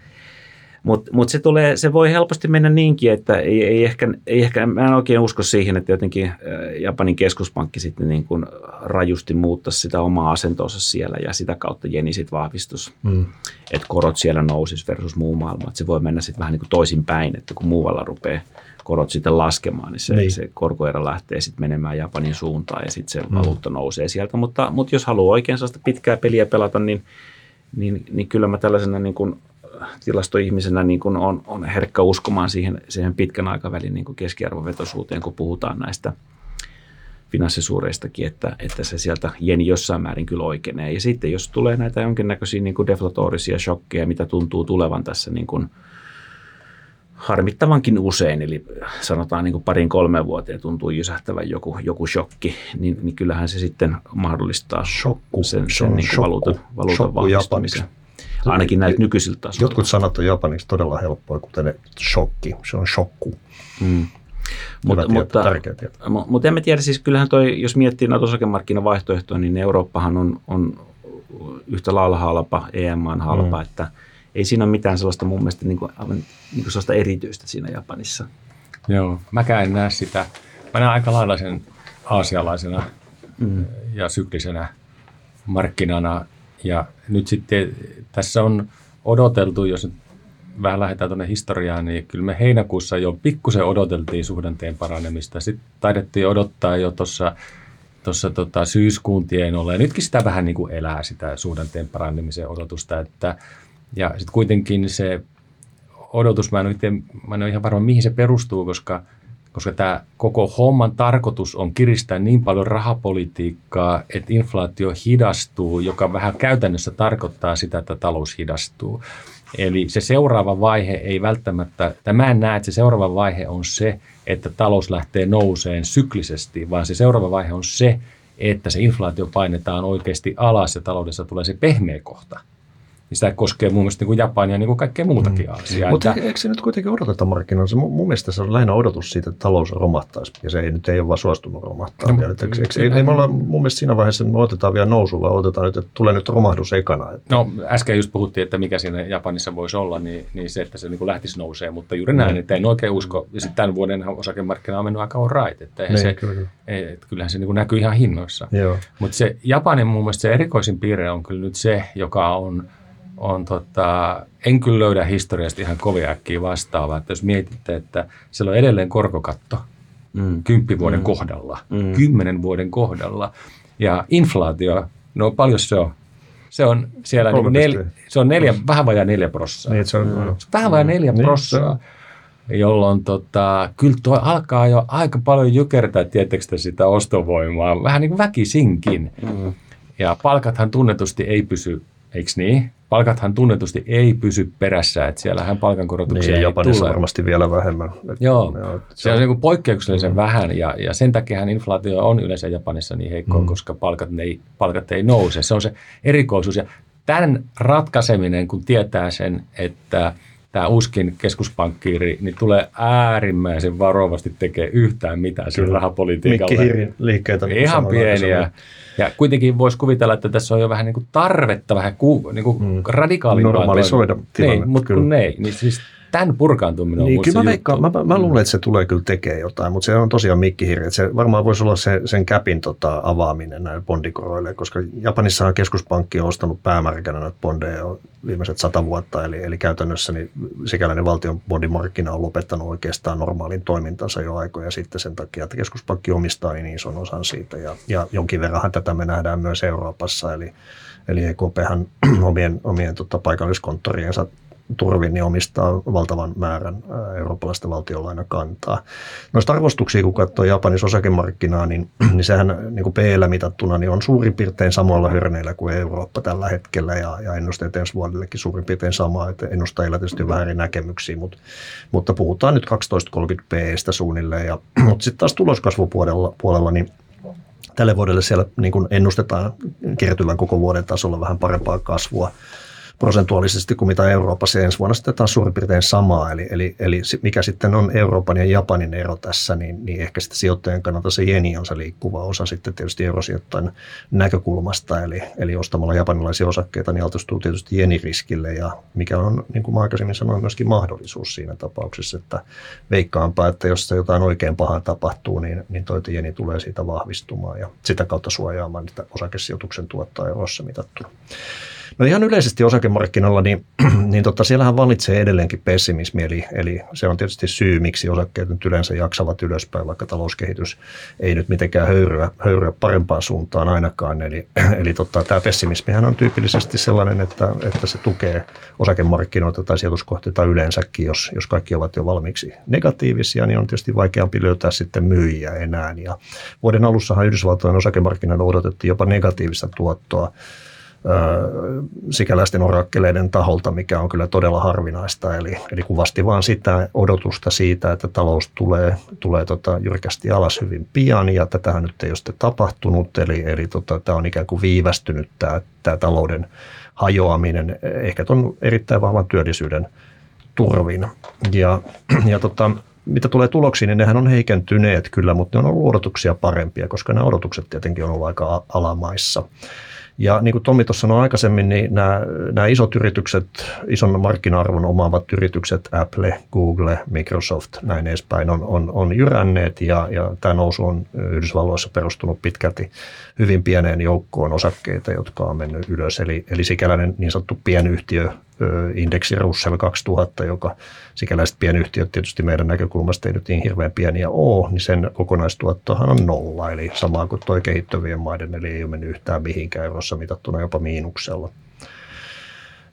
mutta mut se, tulee, se voi helposti mennä niinkin, että ei, ei, ehkä, ei ehkä, mä en oikein usko siihen, että jotenkin Japanin keskuspankki sitten niin kuin rajusti muuttaisi sitä omaa asentoonsa siellä ja sitä kautta jeni sitten vahvistus, mm. että korot siellä nousis versus muu maailma. Että se voi mennä sitten vähän niin kuin toisinpäin, että kun muualla rupeaa korot sitten laskemaan, niin se, niin. se korkoerä lähtee sitten menemään Japanin suuntaan ja sitten se mm. valuutta nousee sieltä. Mutta, mutta jos haluaa oikein sellaista pitkää peliä pelata, niin, niin, niin kyllä mä tällaisena niin kuin tilastoihmisenä niin kuin on, on herkkä uskomaan siihen, siihen pitkän aikavälin niin kuin keskiarvovetoisuuteen, kun puhutaan näistä finanssisuureistakin, että, että se sieltä jeni jossain määrin kyllä oikeenee. Ja sitten jos tulee näitä jonkinnäköisiä niin kuin deflatorisia shokkeja, mitä tuntuu tulevan tässä niin kuin harmittavankin usein, eli sanotaan niin kuin parin kolme vuoteen tuntuu jysähtävän joku, joku shokki, niin, niin kyllähän se sitten mahdollistaa Shokku. sen, sen niin valuutan, valuutan vahvistumisen. Ainakin näitä nykyisiltä tasoilla. Jotkut sanat on japaniksi todella helppoa, kuten shokki. Se on shokku. Mm. Mutta, mutta, mutta en mä tiedä, siis kyllähän toi, jos miettii näitä osakemarkkinavaihtoehtoja, niin Eurooppahan on, on yhtä lailla halpa, EM on halpa, mm. että ei siinä ole mitään sellaista mun mielestä niin kuin, niin kuin sellaista erityistä siinä Japanissa. Joo, mäkään en näe sitä. Mä näen aika lailla sen aasialaisena mm. ja syklisenä markkinana ja nyt sitten tässä on odoteltu, jos nyt vähän lähdetään tuonne historiaan, niin kyllä me heinäkuussa jo pikkusen odoteltiin suhdanteen paranemista. Sitten taidettiin odottaa jo tuossa tuossa tota, syyskuun tienolla. Ja nytkin sitä vähän niin kuin elää sitä suhdanteen paranemisen odotusta. Että, ja sitten kuitenkin se odotus, mä en, ole, mä en ole ihan varma mihin se perustuu, koska – koska tämä koko homman tarkoitus on kiristää niin paljon rahapolitiikkaa, että inflaatio hidastuu, joka vähän käytännössä tarkoittaa sitä, että talous hidastuu. Eli se seuraava vaihe ei välttämättä, tai mä en näe, että se seuraava vaihe on se, että talous lähtee nouseen syklisesti, vaan se seuraava vaihe on se, että se inflaatio painetaan oikeasti alas ja taloudessa tulee se pehmeä kohta niin sitä koskee muun muassa niin kuin Japania niin kuin kaikkea muutakin mm. asiaa. Mutta että... eikö se nyt kuitenkin odoteta markkinoilla? Mun, mun mielestä se on lähinnä odotus siitä, että talous romahtaisi, ja se ei nyt ei ole vaan suostunut romahtaa no, vielä. Eikö, eikö, ei, ei me olla mun mielestä siinä vaiheessa, että me otetaan vielä nousu, vaan otetaan nyt, että tulee nyt romahdus ekana. Että... No äsken just puhuttiin, että mikä siinä Japanissa voisi olla, niin, niin se, että se niin kuin lähtisi nousee, mutta juuri näin, mm. että en oikein usko. Ja sitten tämän vuoden osakemarkkina on mennyt aika on right, että niin, se, kyllä. ei, että kyllähän se niin kuin näkyy ihan hinnoissa. Mutta se Japanin mun mielestä se erikoisin piirre on kyllä nyt se, joka on – on tota, en kyllä löydä historiasta ihan kovin äkkiä vastaavaa, että jos mietitte, että siellä on edelleen korkokatto mm. kymppivuoden mm. kohdalla, mm. kymmenen vuoden kohdalla ja inflaatio, no paljon se on? Se on siellä niin nel, se on neljä, vähän vajaa neljä prossaa. Niin, se on, mm. Vähän vajaa neljä niin, prossaa. Jolloin tota, kyllä tuo alkaa jo aika paljon jykertää, tietysti sitä ostovoimaa, vähän niin kuin väkisinkin. Mm. Ja palkathan tunnetusti ei pysy, eikö niin? Palkathan tunnetusti ei pysy perässä, että siellähän palkankorotuksia niin, ei Japanissa tule. varmasti vielä vähemmän. Joo, joo se, se on niin poikkeuksellisen mm. vähän ja, ja sen takia inflaatio on yleensä Japanissa niin heikko, mm. koska palkat ei, palkat ei nouse. Se on se erikoisuus ja tämän ratkaiseminen, kun tietää sen, että tämä uuskin keskuspankkiiri, niin tulee äärimmäisen varovasti tekee yhtään mitään sillä rahapolitiikalla. liikkeitä. Ihan pieniä. Ja kuitenkin voisi kuvitella, että tässä on jo vähän niin kuin tarvetta vähän ku, niin kuin mm. radikaalimpaa. Normalisoida tilanne. Niin, mutta kun ei. Niin siis tämän purkaantuminen niin, on kyllä mä, veikkaan, mä, mä, luulen, että se tulee kyllä tekemään jotain, mutta se on tosiaan mikkihirja. Se varmaan voisi olla se, sen käpin tota, avaaminen näille bondikoroille, koska Japanissahan keskuspankki on ostanut päämärkänä näitä bondeja jo viimeiset sata vuotta, eli, eli käytännössä niin sikäläinen valtion bondimarkkina on lopettanut oikeastaan normaalin toimintansa jo aikoja sitten sen takia, että keskuspankki omistaa niin ison osan siitä, ja, ja jonkin verran tätä me nähdään myös Euroopassa, eli Eli EKPhän omien, omien tota, paikalliskonttoriensa turvin niin omistaa valtavan määrän eurooppalaista valtionlainakantaa. Noista arvostuksia, kun katsoo Japanin osakemarkkinaa, niin, niin sehän niin kuin PL mitattuna niin on suurin piirtein samoilla hörneillä kuin Eurooppa tällä hetkellä ja, ja ennusteet ensi vuodellekin suurin piirtein samaa, että ennustajilla tietysti vähän eri näkemyksiä, mutta, mutta puhutaan nyt 1230 Pstä suunnilleen. Ja, mutta sitten taas tuloskasvupuolella puolella, niin tälle vuodelle siellä niin kuin ennustetaan kertyvän koko vuoden tasolla vähän parempaa kasvua prosentuaalisesti kuin mitä Euroopassa. ensi vuonna sitten taas suurin piirtein samaa. Eli, eli, eli mikä sitten on Euroopan ja Japanin ero tässä, niin, niin ehkä sitten sijoittajan kannalta se jeni on se liikkuva osa sitten tietysti eurosijoittajan näkökulmasta. Eli, eli ostamalla japanilaisia osakkeita niin altistuu tietysti jeniriskille ja mikä on, niin kuin mä aikaisemmin sanoin, myöskin mahdollisuus siinä tapauksessa, että veikkaanpa, että jos jotain oikein pahaa tapahtuu, niin, niin toi jeni tulee siitä vahvistumaan ja sitä kautta suojaamaan niitä osakesijoituksen tuottaa eurossa mitattuna. No ihan yleisesti osakemarkkinoilla, niin, niin tota, siellähän valitsee edelleenkin pessimismi, eli, eli se on tietysti syy, miksi osakkeet nyt yleensä jaksavat ylöspäin, vaikka talouskehitys ei nyt mitenkään höyryä, höyryä parempaan suuntaan ainakaan. Eli, eli tota, tämä pessimismihän on tyypillisesti sellainen, että, että se tukee osakemarkkinoita tai sijoituskohteita yleensäkin, jos, jos kaikki ovat jo valmiiksi negatiivisia, niin on tietysti vaikeampi löytää sitten myyjiä enää. Ja vuoden alussahan Yhdysvaltojen osakemarkkinoilla odotettiin jopa negatiivista tuottoa sikäläisten orakkeleiden taholta, mikä on kyllä todella harvinaista. Eli, eli kuvasti vaan sitä odotusta siitä, että talous tulee, tulee tota jyrkästi alas hyvin pian, ja tätähän nyt ei ole sitten tapahtunut, eli, eli tota, tämä on ikään kuin viivästynyt tämä, tämä talouden hajoaminen, ehkä tuon erittäin vahvan työllisyyden turvin. Ja, ja tota, mitä tulee tuloksiin, niin nehän on heikentyneet kyllä, mutta ne on ollut odotuksia parempia, koska nämä odotukset tietenkin on ollut aika alamaissa. Ja niin kuin Tommi tuossa sanoi aikaisemmin, niin nämä, nämä isot yritykset, ison markkina-arvon omaavat yritykset, Apple, Google, Microsoft, näin edespäin, on, on, on jyränneet ja, ja tämä nousu on Yhdysvalloissa perustunut pitkälti hyvin pieneen joukkoon osakkeita, jotka on mennyt ylös. Eli, eli sikäläinen niin sanottu pienyhtiö indeksi Russell 2000, joka sikäläiset pienyhtiöt tietysti meidän näkökulmasta ei nyt niin hirveän pieniä ole, niin sen kokonaistuottohan on nolla, eli sama kuin tuo kehittyvien maiden, eli ei ole mennyt yhtään mihinkään eurossa mitattuna jopa miinuksella.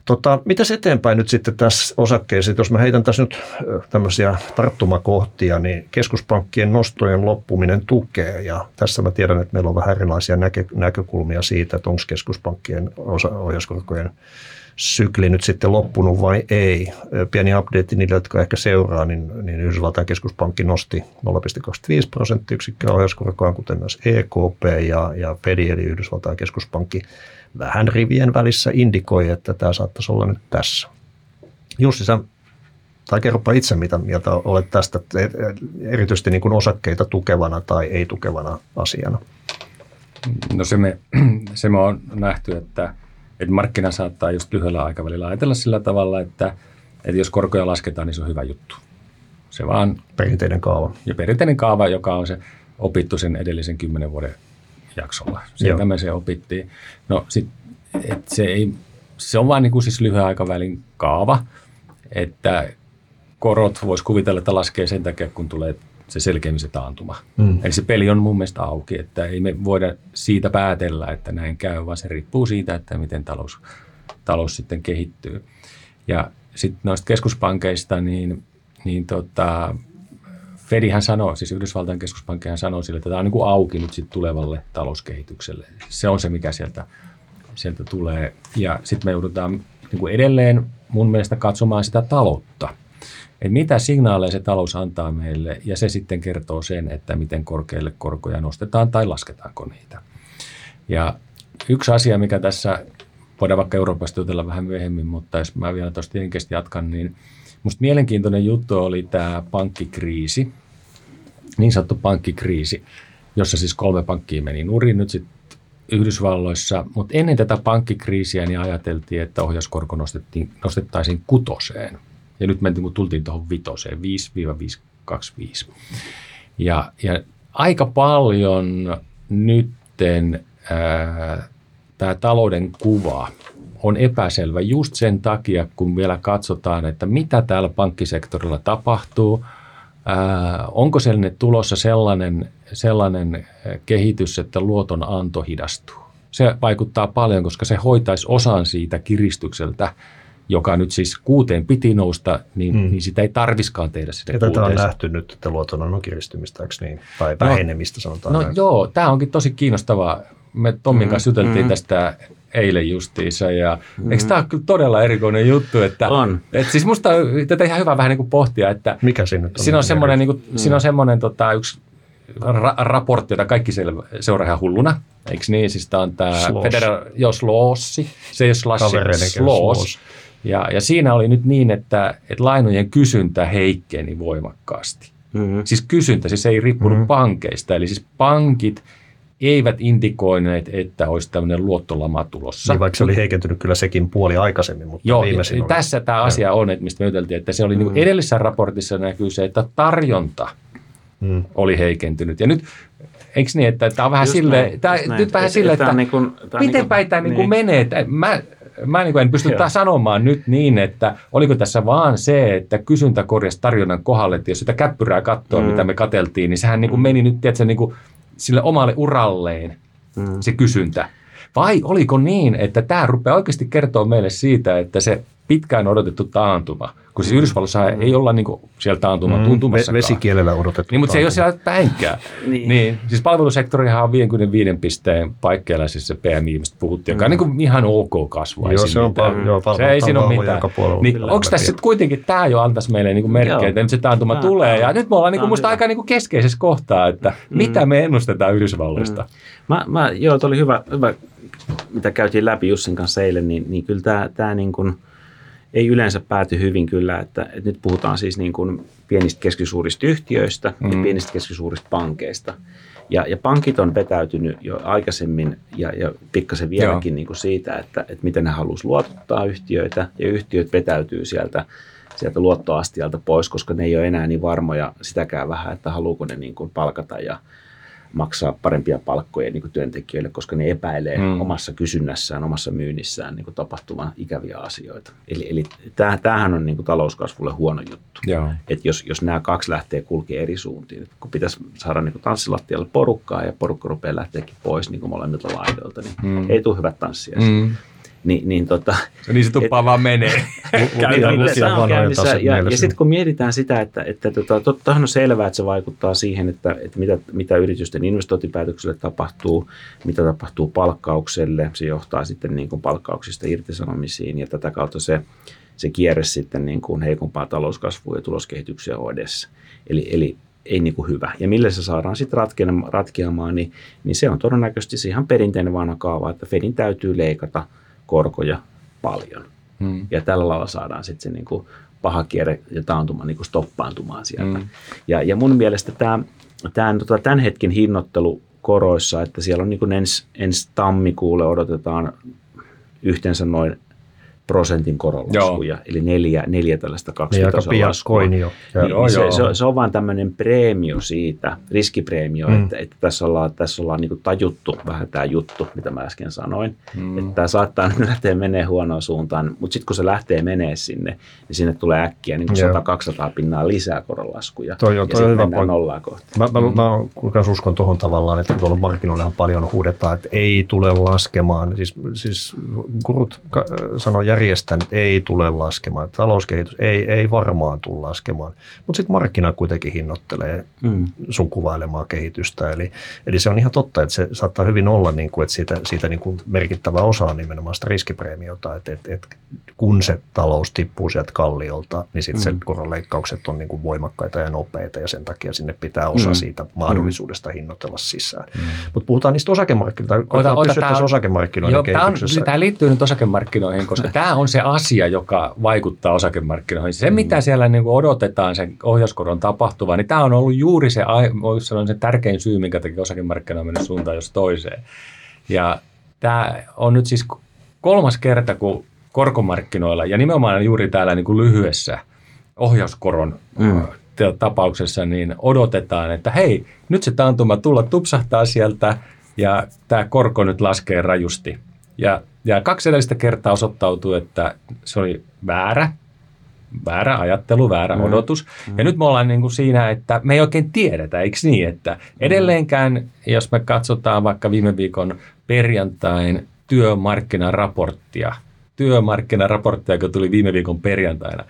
Tota, mitäs eteenpäin nyt sitten tässä osakkeessa? Jos mä heitän tässä nyt tämmöisiä tarttumakohtia, niin keskuspankkien nostojen loppuminen tukee. Ja tässä mä tiedän, että meillä on vähän erilaisia näkö, näkökulmia siitä, että onko keskuspankkien osa, ohjauskorkojen sykli nyt sitten loppunut vai ei. Pieni update niille, jotka ehkä seuraa, niin, niin Yhdysvaltain keskuspankki nosti 0,25 prosenttiyksikköä ohjauskorkoaan, kuten myös EKP ja, ja Fed, eli Yhdysvaltain keskuspankki, vähän rivien välissä indikoi, että tämä saattaisi olla nyt tässä. Jussi, sä, tai kerropa itse, mitä mieltä olet tästä, erityisesti niin kuin osakkeita tukevana tai ei tukevana asiana. No se me, se me on nähty, että että markkina saattaa just lyhyellä aikavälillä ajatella sillä tavalla, että, että jos korkoja lasketaan, niin se on hyvä juttu. Se vaan... Perinteinen kaava. Ja perinteinen kaava, joka on se opittu sen edellisen kymmenen vuoden jaksolla. Sieltä Joo. me se opittiin. No sit, et se, ei, se on vain niin kuin siis lyhyen aikavälin kaava, että korot voisi kuvitella, että laskee sen takia, kun tulee se selkeämmin se taantuma. Mm. Eli se peli on mun mielestä auki, että ei me voida siitä päätellä, että näin käy, vaan se riippuu siitä, että miten talous, talous sitten kehittyy. Ja sitten noista keskuspankeista, niin, niin tota, Fedihän sanoo, siis Yhdysvaltain keskuspankkihan sanoo sille, että tämä on niin kuin auki nyt sitten tulevalle talouskehitykselle. Se on se, mikä sieltä, sieltä tulee. Ja sitten me joudutaan niin kuin edelleen mun mielestä katsomaan sitä taloutta – että mitä signaaleja se talous antaa meille, ja se sitten kertoo sen, että miten korkeille korkoja nostetaan tai lasketaanko niitä. Ja yksi asia, mikä tässä, voidaan vaikka Euroopasta jutella vähän myöhemmin, mutta jos mä vielä tuosta jenkestä jatkan, niin Musta mielenkiintoinen juttu oli tämä pankkikriisi, niin sanottu pankkikriisi, jossa siis kolme pankkia meni nurin nyt sitten Yhdysvalloissa, mutta ennen tätä pankkikriisiä niin ajateltiin, että ohjauskorko nostettiin, nostettaisiin kutoseen. Ja nyt mentiin, tultiin tuohon vitoseen, 5-525. Ja, ja aika paljon nytten tämä talouden kuva on epäselvä just sen takia, kun vielä katsotaan, että mitä täällä pankkisektorilla tapahtuu. Ää, onko sellainen tulossa sellainen, sellainen kehitys, että luoton anto hidastuu? Se vaikuttaa paljon, koska se hoitaisi osan siitä kiristykseltä, joka nyt siis kuuteen piti nousta, niin, mm. niin sitä ei tarviskaan tehdä sitä Ja tätä on nähty nyt, että luotonannon kiristymistä, eikö niin? Tai no, vähenemistä sanotaan No näin. joo, tämä onkin tosi kiinnostavaa. Me Tommin mm, kanssa juteltiin mm. tästä eilen justiinsa. Ja mm. eikö tämä ole kyllä todella erikoinen juttu? Että, on. Että siis musta tätä ihan hyvä vähän niin kuin pohtia, että Mikä siinä on? Siinä on semmoinen, niin kuin, mm. siinä on semmoinen tota, yksi ra- raportti, jota kaikki selvä, seuraa ihan hulluna. Eikö niin? Siis tämä on tämä Federal, jos Slossi, se ei ole Slash, Sloss. Ja, ja siinä oli nyt niin, että, että lainojen kysyntä heikkeni voimakkaasti. Mm-hmm. Siis kysyntä, siis ei riippunut mm-hmm. pankeista. Eli siis pankit eivät indikoineet, että olisi tämmöinen luottolama tulossa. Niin, vaikka se oli heikentynyt kyllä sekin puoli aikaisemmin, mutta Joo, viimeisin oli. tässä tämä asia on, että mistä me juteltiin, että se oli niin mm. niin edellisessä raportissa näkyy se, että tarjonta mm. oli heikentynyt. Ja nyt Eikö niin, että tämä on vähän silleen, tämä, nyt vähän että, että niin kuin, miten niin kuin, päin tämä niin. Niin menee. Mä, mä niin en pysty Joo. sanomaan nyt niin, että oliko tässä vaan se, että kysyntä korjasi tarjonnan kohdalle, että jos sitä käppyrää katsoo, mm. mitä me kateltiin, niin sehän niin kuin meni nyt tiedätkö, niin kuin sille omalle uralleen mm. se kysyntä. Vai oliko niin, että tämä rupeaa oikeasti kertoa meille siitä, että se pitkään odotettu taantuma, kun siis Yhdysvalloissa mm. ei olla niin kuin siellä taantuma mm. tuntumassakaan. Vesikielellä odotettu Niin, mutta se ei ole siellä päinkään. niin. niin. Siis palvelusektorihan on 55 pisteen paikkeilla, siis se PMI, mistä puhuttiin, joka mm. on niin kuin ihan ok kasvua. Joo, se on paljon. Joo, se ei siinä ole mitään. Niin, onko tässä sitten kuitenkin, tämä jo antaisi meille niin kuin merkkejä, että nyt se taantuma tulee. Ja nyt me ollaan niin kuin musta aika niin kuin keskeisessä kohtaa, että mm. mitä me ennustetaan Yhdysvalloista. Mm. Mä, mä, joo, tuo oli hyvä, hyvä, mitä käytiin läpi Jussin kanssa eilen, niin, niin kyllä tämä, tämä niin kuin – ei yleensä pääty hyvin kyllä, että, että nyt puhutaan siis niin kuin pienistä keskisuurista yhtiöistä mm. ja pienistä keskisuurista pankeista. Ja, ja pankit on vetäytynyt jo aikaisemmin ja, ja pikkasen vieläkin niin kuin siitä, että, että miten ne haluaisi luottaa yhtiöitä ja yhtiöt vetäytyy sieltä, sieltä luottoastialta pois, koska ne ei ole enää niin varmoja sitäkään vähän, että haluuko ne niin kuin palkata ja, maksaa parempia palkkoja niin kuin työntekijöille, koska ne epäilee mm. omassa kysynnässään, omassa myynnissään niin kuin tapahtuvan ikäviä asioita. Eli, eli tämähän on niin kuin talouskasvulle huono juttu. Et jos, jos nämä kaksi lähtee kulkemaan eri suuntiin, kun pitäisi saada niin kuin tanssilattialle porukkaa ja porukka rupeaa lähteäkin pois niin kuin molemmilta laidoilta, niin mm. ei tule hyvät tanssia. Mm. Niin, niin, tota, niin se tuppaa et, vaan menee. ja, ja sitten kun mietitään sitä, että, että tota, tottahan on selvää, että se vaikuttaa siihen, että, että mitä, mitä yritysten investointipäätökselle tapahtuu, mitä tapahtuu palkkaukselle, se johtaa sitten niin kuin palkkauksista irtisanomisiin ja tätä kautta se, se kierre sitten niin kuin heikompaa talouskasvua ja tuloskehityksiä on edessä. Eli, eli ei niin kuin hyvä. Ja millä se saadaan sitten ratkeamaan, niin, niin se on todennäköisesti se ihan perinteinen vanha kaava, että Fedin täytyy leikata – korkoja paljon. Hmm. Ja tällä lailla saadaan sitten se niin kuin paha kierre ja taantuma niin kuin stoppaantumaan sieltä. Hmm. Ja, ja mun mielestä tämä, tämä tota, tämän hetken hinnoittelu koroissa, että siellä on niin kuin ensi, ensi tammikuulle odotetaan yhteensä noin prosentin koronlaskuja, eli neljä, neljä tällaista kaksitasoa niin laskua. Niin, joo, se, joo. Se, se on vaan tämmöinen preemio siitä, riskipreemio, mm. että, että tässä ollaan, tässä ollaan niin tajuttu vähän tämä juttu, mitä mä äsken sanoin, mm. että tämä saattaa nyt lähteä menee huonoon suuntaan, mutta sitten kun se lähtee menee sinne, niin sinne tulee äkkiä niin 100-200 pinnaa lisää koronlaskuja, toi, ja sitten mennään nollaa kohti. Mä, mä, mm. mä, mä uskon tuohon tavallaan, että tuolla markkinoilla paljon huudetaan, että ei tule laskemaan. Siis, siis kurut sanoi järjestänyt ei tule laskemaan. Talouskehitys ei, ei varmaan tule laskemaan. Mutta sitten markkina kuitenkin hinnoittelee mm. sun kuvailemaa kehitystä. Eli, eli se on ihan totta, että se saattaa hyvin olla, niin kuin, että siitä, siitä niin kuin merkittävä osa on nimenomaan sitä riskipreemiota. Että, että, että kun se talous tippuu sieltä kalliolta, niin sitten mm. se koronleikkaukset on niin kuin voimakkaita ja nopeita ja sen takia sinne pitää osa mm. siitä mahdollisuudesta mm. hinnoitella sisään. Mm. Mutta puhutaan niistä osakemarkkinoista. Ota, tämä, osakemarkkinoiden joo, tämä, on, tämä liittyy nyt osakemarkkinoihin, koska tämä tämä on se asia, joka vaikuttaa osakemarkkinoihin. Se, mitä siellä niin kuin odotetaan sen ohjauskoron tapahtuvan, niin tämä on ollut juuri se, sanoa, se tärkein syy, minkä takia osakemarkkina on mennyt suuntaan jos toiseen. Ja tämä on nyt siis kolmas kerta, kun korkomarkkinoilla, ja nimenomaan juuri täällä niin kuin lyhyessä ohjauskoron mm. tapauksessa, niin odotetaan, että hei, nyt se taantuma tulla tupsahtaa sieltä, ja tämä korko nyt laskee rajusti. Ja, ja kaksi edellistä kertaa osoittautui, että se oli väärä, väärä ajattelu, väärä mm. odotus. Mm. Ja nyt me ollaan niin kuin siinä, että me ei oikein tiedetä, eikö niin? Että edelleenkään, jos me katsotaan vaikka viime viikon perjantain työmarkkinaraporttia, työmarkkinaraporttia, joka tuli viime viikon perjantaina,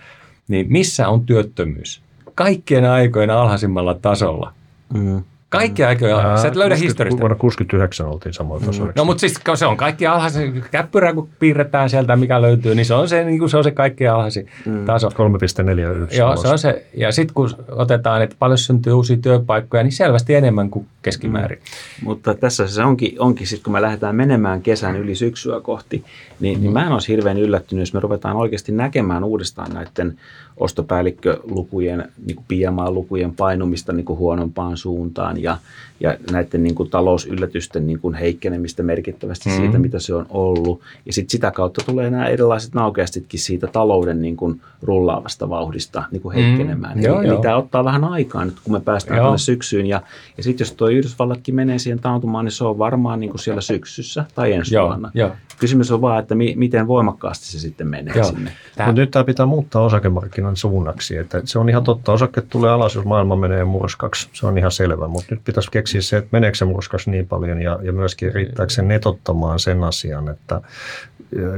niin missä on työttömyys? Kaikkien aikojen alhaisimmalla tasolla. Mm. Kaikki aikoja, sä et löydä historiasta. Vuonna 69 oltiin samoin tasolla. No mutta siis se on kaikki alhaisin, käppyrä kun piirretään sieltä mikä löytyy, niin se on se, niin kuin se, on se kaikki alhaisin mm. taso. 3,41. Joo, se on se. Ja sitten kun otetaan, että paljon syntyy uusia työpaikkoja, niin selvästi enemmän kuin keskimäärin. Mm. Mutta tässä se onkin, onkin sitten kun me lähdetään menemään kesän yli syksyä kohti, niin, mm. niin mä en olisi hirveän yllättynyt, jos me ruvetaan oikeasti näkemään uudestaan näiden ostopäällikkölukujen, niin kuin PMA-lukujen painumista niin kuin huonompaan suuntaan ja, ja näiden niin kuin talousyllätysten niin kuin heikkenemistä merkittävästi mm-hmm. siitä, mitä se on ollut. Ja sitten sitä kautta tulee nämä erilaiset naukeastitkin siitä talouden niin kuin rullaavasta vauhdista niin kuin mm-hmm. heikkenemään. Mm, joo, Eli joo. tämä ottaa vähän aikaa nyt, kun me päästään tuonne syksyyn. Ja, ja sitten jos tuo Yhdysvallatkin menee siihen taantumaan, niin se on varmaan niin kuin siellä syksyssä tai ensi joo, vuonna. Joo. Kysymys on vaan, että mi- miten voimakkaasti se sitten menee Joo. sinne. Mutta nyt tämä pitää muuttaa osakemarkkinan suunnaksi. Että se on ihan totta, osake tulee alas, jos maailma menee murskaksi. Se on ihan selvä, mutta nyt pitäisi keksiä se, että meneekö se murskaksi niin paljon ja, ja myöskin riittääkö se netottamaan sen asian, että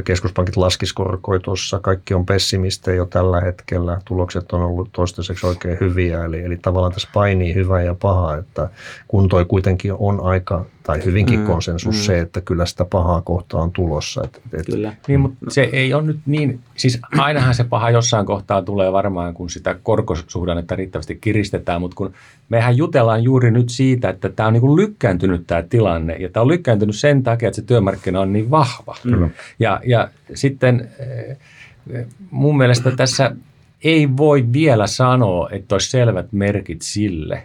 keskuspankit laskiskorkoi tuossa, kaikki on pessimistejä jo tällä hetkellä, tulokset on ollut toistaiseksi oikein hyviä, eli, eli tavallaan tässä painii hyvä ja paha, että kun toi kuitenkin on aika, tai hyvinkin mm, konsensus mm. se, että kyllä sitä pahaa kohtaa on tulossa. Et, et, kyllä. Niin, mutta se ei ole nyt niin, siis ainahan se paha jossain kohtaa tulee varmaan, kun sitä korkosuhdannetta riittävästi kiristetään, mutta kun mehän jutellaan juuri nyt siitä, että tämä on niin kuin lykkääntynyt tämä tilanne, ja tämä on lykkääntynyt sen takia, että se työmarkkina on niin vahva. Mm. Ja, ja sitten eh, mun mielestä tässä ei voi vielä sanoa, että olisi selvät merkit sille,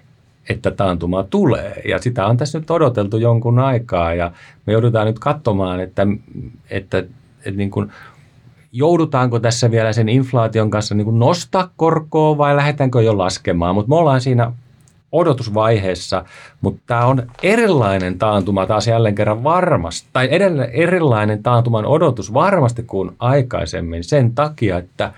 että taantuma tulee. Ja sitä on tässä nyt odoteltu jonkun aikaa ja me joudutaan nyt katsomaan, että, että, että niin kuin, joudutaanko tässä vielä sen inflaation kanssa niin kuin nostaa korkoa vai lähdetäänkö jo laskemaan. Mutta me ollaan siinä odotusvaiheessa, mutta tämä on erilainen taantuma taas jälleen kerran varmasti, tai edelleen erilainen taantuman odotus varmasti kuin aikaisemmin sen takia, että,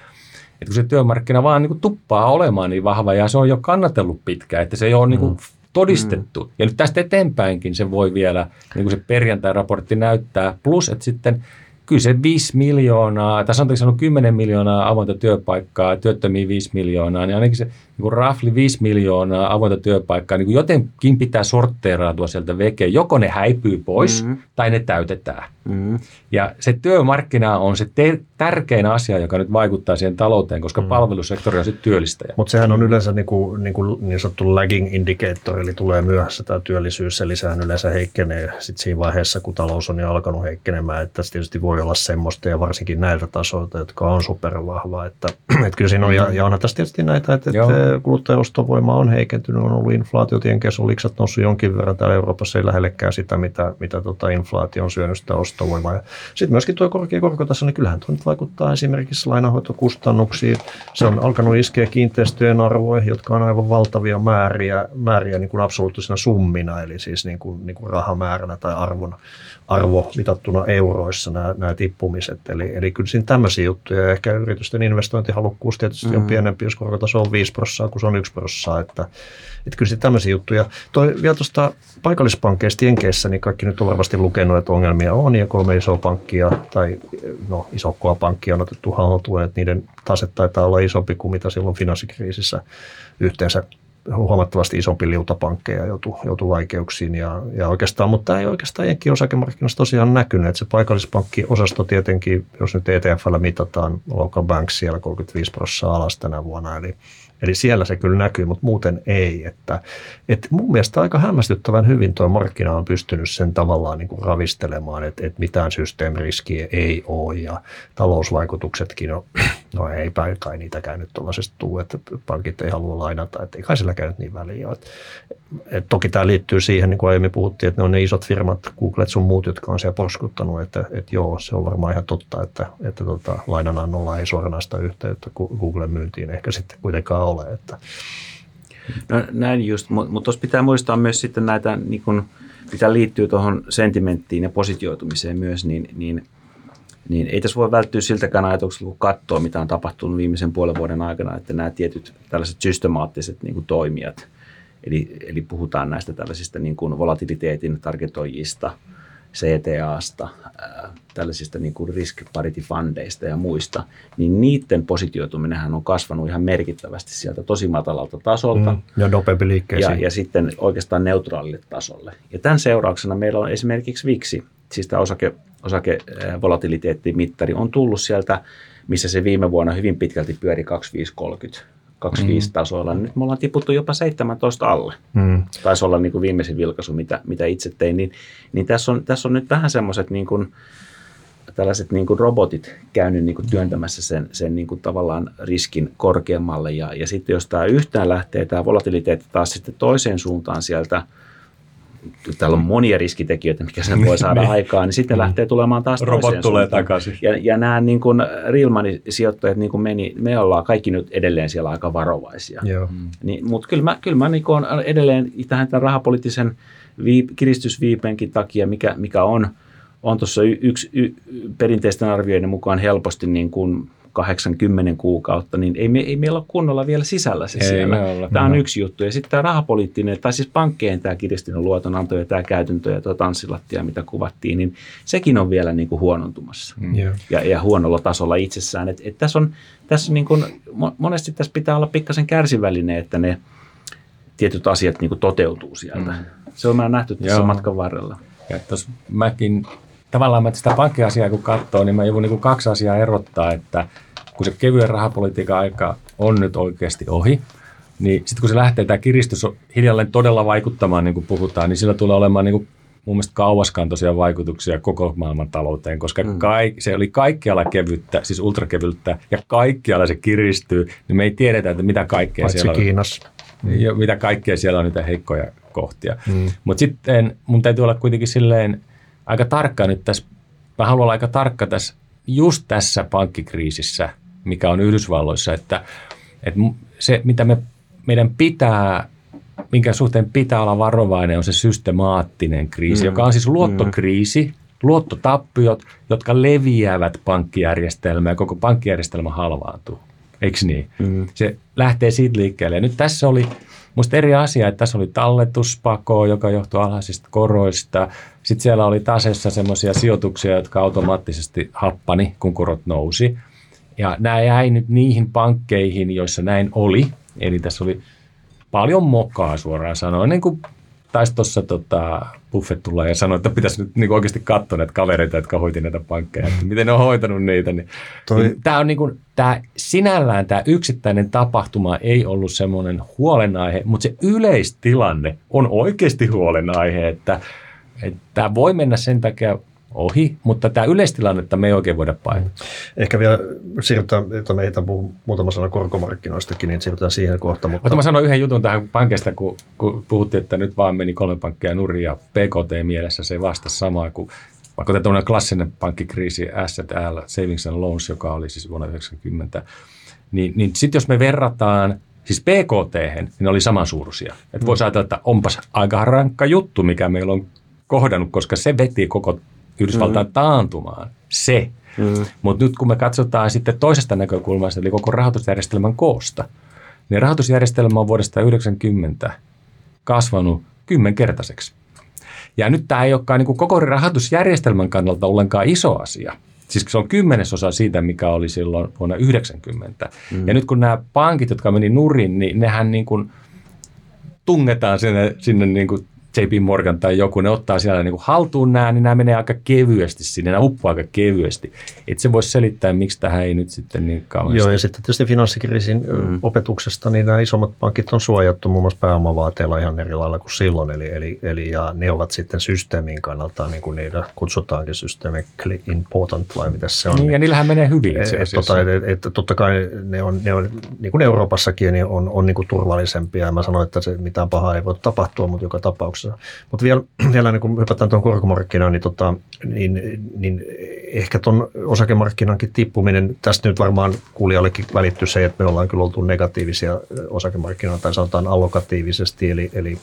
että kun se työmarkkina vaan niin kuin tuppaa olemaan niin vahva ja se on jo kannatellut pitkään, että se ei ole niin kuin mm. todistettu. Mm. Ja nyt tästä eteenpäinkin se voi vielä, niin kuin se perjantai-raportti näyttää, plus että sitten kyllä se 5 miljoonaa, tai sanotaanko sanonut 10 miljoonaa avointa työpaikkaa, työttömiä 5 miljoonaa, niin ainakin se niin kuin rafli 5 miljoonaa avointa työpaikkaa, niin kuin jotenkin pitää sortteerautua sieltä veke. Joko ne häipyy pois mm-hmm. tai ne täytetään. Mm-hmm. Ja se työmarkkina on se te- tärkein asia, joka nyt vaikuttaa siihen talouteen, koska mm-hmm. palvelusektori on sitten työllistäjä. Mutta sehän on yleensä niin, kuin, niin, kuin niin sanottu lagging indicator, eli tulee myöhässä tämä työllisyys, eli sehän yleensä heikkenee sit siinä vaiheessa, kun talous on jo alkanut heikkenemään. Että tässä tietysti voi olla semmoista, ja varsinkin näiltä tasoilta, jotka on supervahva. Että, että kyllä siinä on, ja, ja onhan tässä tietysti näitä, että, että kuluttajaostovoima on heikentynyt, on ollut inflaatiot, jenkeissä on liksat noussut jonkin verran, täällä Euroopassa ei lähellekään sitä, mitä, mitä tota inflaatio on syönyt sitä ostovoimaa. Sitten myöskin tuo korkea korkotaso, niin kyllähän tuo nyt vaikuttaa esimerkiksi lainahoitokustannuksiin. Se on alkanut iskeä kiinteistöjen arvoihin, jotka on aivan valtavia määriä, määriä niin kuin absoluuttisena summina, eli siis niin kuin, niin kuin rahamääränä tai arvon, arvo mitattuna euroissa nämä, nämä tippumiset. Eli, eli kyllä siinä tämmöisiä juttuja. Ehkä yritysten investointihalukkuus tietysti mm. on pienempi, jos korkotaso on 5 prosenttia kuin se on 1 prosenttia. Että, että kyllä sitten tämmöisiä juttuja. Toi vielä tuosta paikallispankkeista Jenkeissä, niin kaikki nyt on varmasti lukenut, että ongelmia on ja kolme isoa pankkia tai no isokkoa pankkia on otettu haltuun, että niiden tase taitaa olla isompi kuin mitä silloin finanssikriisissä yhteensä huomattavasti isompi liutapankkeja joutui, joutui vaikeuksiin ja, ja oikeastaan, mutta tämä ei oikeastaan jenkin osakemarkkinoissa tosiaan näkynyt, että se paikallispankkiosasto tietenkin, jos nyt ETFllä mitataan local banks siellä 35 prosenttia alas tänä vuonna, eli Eli siellä se kyllä näkyy, mutta muuten ei. Että, että mun mielestä aika hämmästyttävän hyvin tuo markkina on pystynyt sen tavallaan niin kuin ravistelemaan, että, että mitään systeemiriskiä ei ole ja talousvaikutuksetkin on, no ei kai niitäkään nyt tuollaisesta tule, että pankit ei halua lainata, että ei kai sillä käynyt niin väliä. Että, että toki tämä liittyy siihen, niin kuin aiemmin puhuttiin, että ne on ne isot firmat, Google sun muut, jotka on siellä porskuttanut, että, että joo, se on varmaan ihan totta, että, että tota, lainanannolla ei suoranaista yhteyttä Googlen myyntiin ehkä sitten kuitenkaan ole. Että. No, näin just, mutta tuossa pitää muistaa myös sitten näitä, niin kun, mitä liittyy tuohon sentimenttiin ja positioitumiseen myös, niin, niin, niin ei tässä voi välttyä siltäkään ajatukselta, kun katsoo, mitä on tapahtunut viimeisen puolen vuoden aikana, että nämä tietyt tällaiset systemaattiset niin kuin toimijat, eli, eli puhutaan näistä tällaisista niin kuin volatiliteetin targetoijista – CTAsta, tällaisista niin kuin risk parity fundeista ja muista, niin niiden positioituminenhan on kasvanut ihan merkittävästi sieltä tosi matalalta tasolta. Mm, ja nopeampi liikkeisiin. Ja, ja sitten oikeastaan neutraalille tasolle. Ja tämän seurauksena meillä on esimerkiksi VIXI, siis tämä osake, osake volatiliteettimittari on tullut sieltä, missä se viime vuonna hyvin pitkälti pyöri 2530 25 mm. tasoilla. Nyt me ollaan tiputtu jopa 17 alle. Mm. Taisi olla niin kuin viimeisin vilkaisu, mitä, mitä itse tein. Niin, niin tässä, on, tässä on nyt vähän semmoiset niin kuin, tällaiset niin kuin robotit käynyt niin kuin työntämässä sen, sen niin kuin tavallaan riskin korkeammalle. Ja, ja sitten jos tämä yhtään lähtee, tämä volatiliteetti taas sitten toiseen suuntaan sieltä – täällä on monia riskitekijöitä, mikä sen voi saada niin. aikaan, niin sitten mm. lähtee tulemaan taas Robot tulee suuntaan. takaisin. Ja, ja nämä niin kuin Rilmanin sijoittajat, niin kuin meni, me ollaan kaikki nyt edelleen siellä aika varovaisia. Joo. Mm. Niin, mutta kyllä mä, kyllä mä niin kuin edelleen tähän tämän rahapoliittisen viip, kiristysviipenkin takia, mikä, mikä on, on tuossa yksi y, perinteisten arvioiden mukaan helposti niin kuin 80 kuukautta, niin ei, me, ei meillä ole kunnolla vielä sisällä se ei siellä. Tämä on no. yksi juttu. Ja sitten tämä rahapoliittinen, tai siis pankkeen tämä kiristynyt luotonanto ja tämä käytäntö ja tuo tanssilattia, mitä kuvattiin, niin sekin on vielä niin kuin huonontumassa. Mm. Ja, ja huonolla tasolla itsessään. Et, et tässä on, tässä niin kuin, monesti tässä pitää olla pikkasen kärsivällinen, että ne tietyt asiat niin kuin toteutuu sieltä. Mm. Se on mä nähty tässä Joo. matkan varrella. Ja mäkin tavallaan mä sitä pankkiasiaa kun katsoo, niin mä joudun niin kaksi asiaa erottaa, että kun se kevyen rahapolitiikan aika on nyt oikeasti ohi, niin sitten kun se lähtee, tämä kiristys hiljalleen todella vaikuttamaan, niin kuin puhutaan, niin sillä tulee olemaan niin kuin mun mielestä kauaskantoisia vaikutuksia koko maailman talouteen, koska mm. kaik, se oli kaikkialla kevyttä, siis ultrakevyttä, ja kaikkialla se kiristyy, niin me ei tiedetä, että mitä kaikkea Paitsi siellä Kiinassa. on. Mm. Mitä kaikkea siellä on niitä heikkoja kohtia. Mm. Mutta sitten mun täytyy olla kuitenkin silleen aika tarkka nyt tässä, mä haluan olla aika tarkka tässä, just tässä pankkikriisissä, mikä on Yhdysvalloissa, että, että se, mitä me, meidän pitää minkä suhteen pitää olla varovainen, on se systemaattinen kriisi, mm. joka on siis luottokriisi, mm. luottotappiot, jotka leviävät pankkijärjestelmään ja koko pankkijärjestelmä halvaantuu. Eikö niin? Mm. Se lähtee siitä liikkeelle. Ja nyt tässä oli Musta eri asia, että tässä oli talletuspako, joka johtui alhaisista koroista. Sitten siellä oli tasessa semmoisia sijoituksia, jotka automaattisesti happani, kun korot nousi. Ja nämä jäi nyt niihin pankkeihin, joissa näin oli. Eli tässä oli paljon mokaa suoraan sanoen, niin kuin taisi tuossa tota, Buffett tulla ja sanoi, että pitäisi nyt niin oikeasti katsoa näitä kavereita, jotka hoiti näitä pankkeja, että miten ne on hoitanut niitä. Niin, Toi... niin tämä on niin kuin, tämä, sinällään tämä yksittäinen tapahtuma ei ollut semmoinen huolenaihe, mutta se yleistilanne on oikeasti huolenaihe, että, että tämä voi mennä sen takia ohi, mutta tämä yleistilannetta me ei oikein voida painaa. Ehkä vielä siirrytään, että meitä puhuu muutama sana korkomarkkinoistakin, niin siirrytään siihen kohtaan. Mutta... mutta mä sanon yhden jutun tähän pankista, kun, kun puhuttiin, että nyt vaan meni kolme pankkia nurin ja PKT mielessä se ei vasta samaa kuin vaikka tämä klassinen pankkikriisi Asset L, Savings and Loans, joka oli siis vuonna 1990, niin, niin sitten jos me verrataan siis PKT, niin ne oli samansuuruisia. Että voisi ajatella, että onpas aika rankka juttu, mikä meillä on kohdannut, koska se veti koko Yhdysvaltain mm. taantumaan. Se. Mm. Mutta nyt kun me katsotaan sitten toisesta näkökulmasta, eli koko rahoitusjärjestelmän koosta, niin rahoitusjärjestelmä on vuodesta 1990 kasvanut kymmenkertaiseksi. Ja nyt tämä ei olekaan niin kuin koko rahoitusjärjestelmän kannalta ollenkaan iso asia. Siis se on kymmenesosa siitä, mikä oli silloin vuonna 90. Mm. Ja nyt kun nämä pankit, jotka meni nurin, niin nehän niin kuin – tungetaan sinne, sinne niin kuin JP Morgan tai joku, ne ottaa siellä niin kuin haltuun nämä, niin nämä menee aika kevyesti sinne, nämä uppuu aika kevyesti. Et se voisi selittää, miksi tähän ei nyt sitten niin kauheasti. Joo, ja sitten tietysti finanssikriisin mm. opetuksesta, niin nämä isommat pankit on suojattu muun muassa pääomavaateilla ihan eri lailla kuin silloin, eli, eli, eli ja ne ovat sitten systeemin kannalta, niin kuin niitä kutsutaankin systemically important, vai mitä se on. Niin, ja niillähän menee hyvin itse asiassa. Tota, et, et, totta kai ne on, ne on niin kuin Euroopassakin, niin on, on niin kuin turvallisempia, ja mä sanoin, että se mitään pahaa ei voi tapahtua, mutta joka tapauksessa tapauksessa. Mutta vielä, vielä niin kun hypätään tuon korkomarkkinaan, niin, tota, niin, niin ehkä tuon osakemarkkinankin tippuminen, tästä nyt varmaan kuulijallekin välittyy se, että me ollaan kyllä oltu negatiivisia osakemarkkinoilla tai sanotaan allokatiivisesti, eli, eli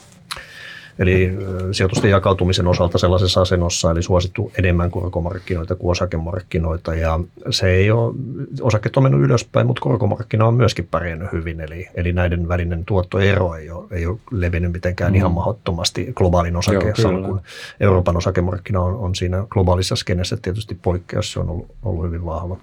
Eli sijoitusten jakautumisen osalta sellaisessa asennossa, eli suosittu enemmän korkomarkkinoita kuin osakemarkkinoita. Ja se ei ole, osakkeet on mennyt ylöspäin, mutta korkomarkkina on myöskin pärjännyt hyvin. Eli, eli näiden välinen tuottoero ei ole, ei ole levinnyt mitenkään mm. ihan mahdottomasti globaalin osakeessa, kun Euroopan osakemarkkina on, on siinä globaalissa skenessä tietysti poikkeus, se on ollut, ollut hyvin vahva.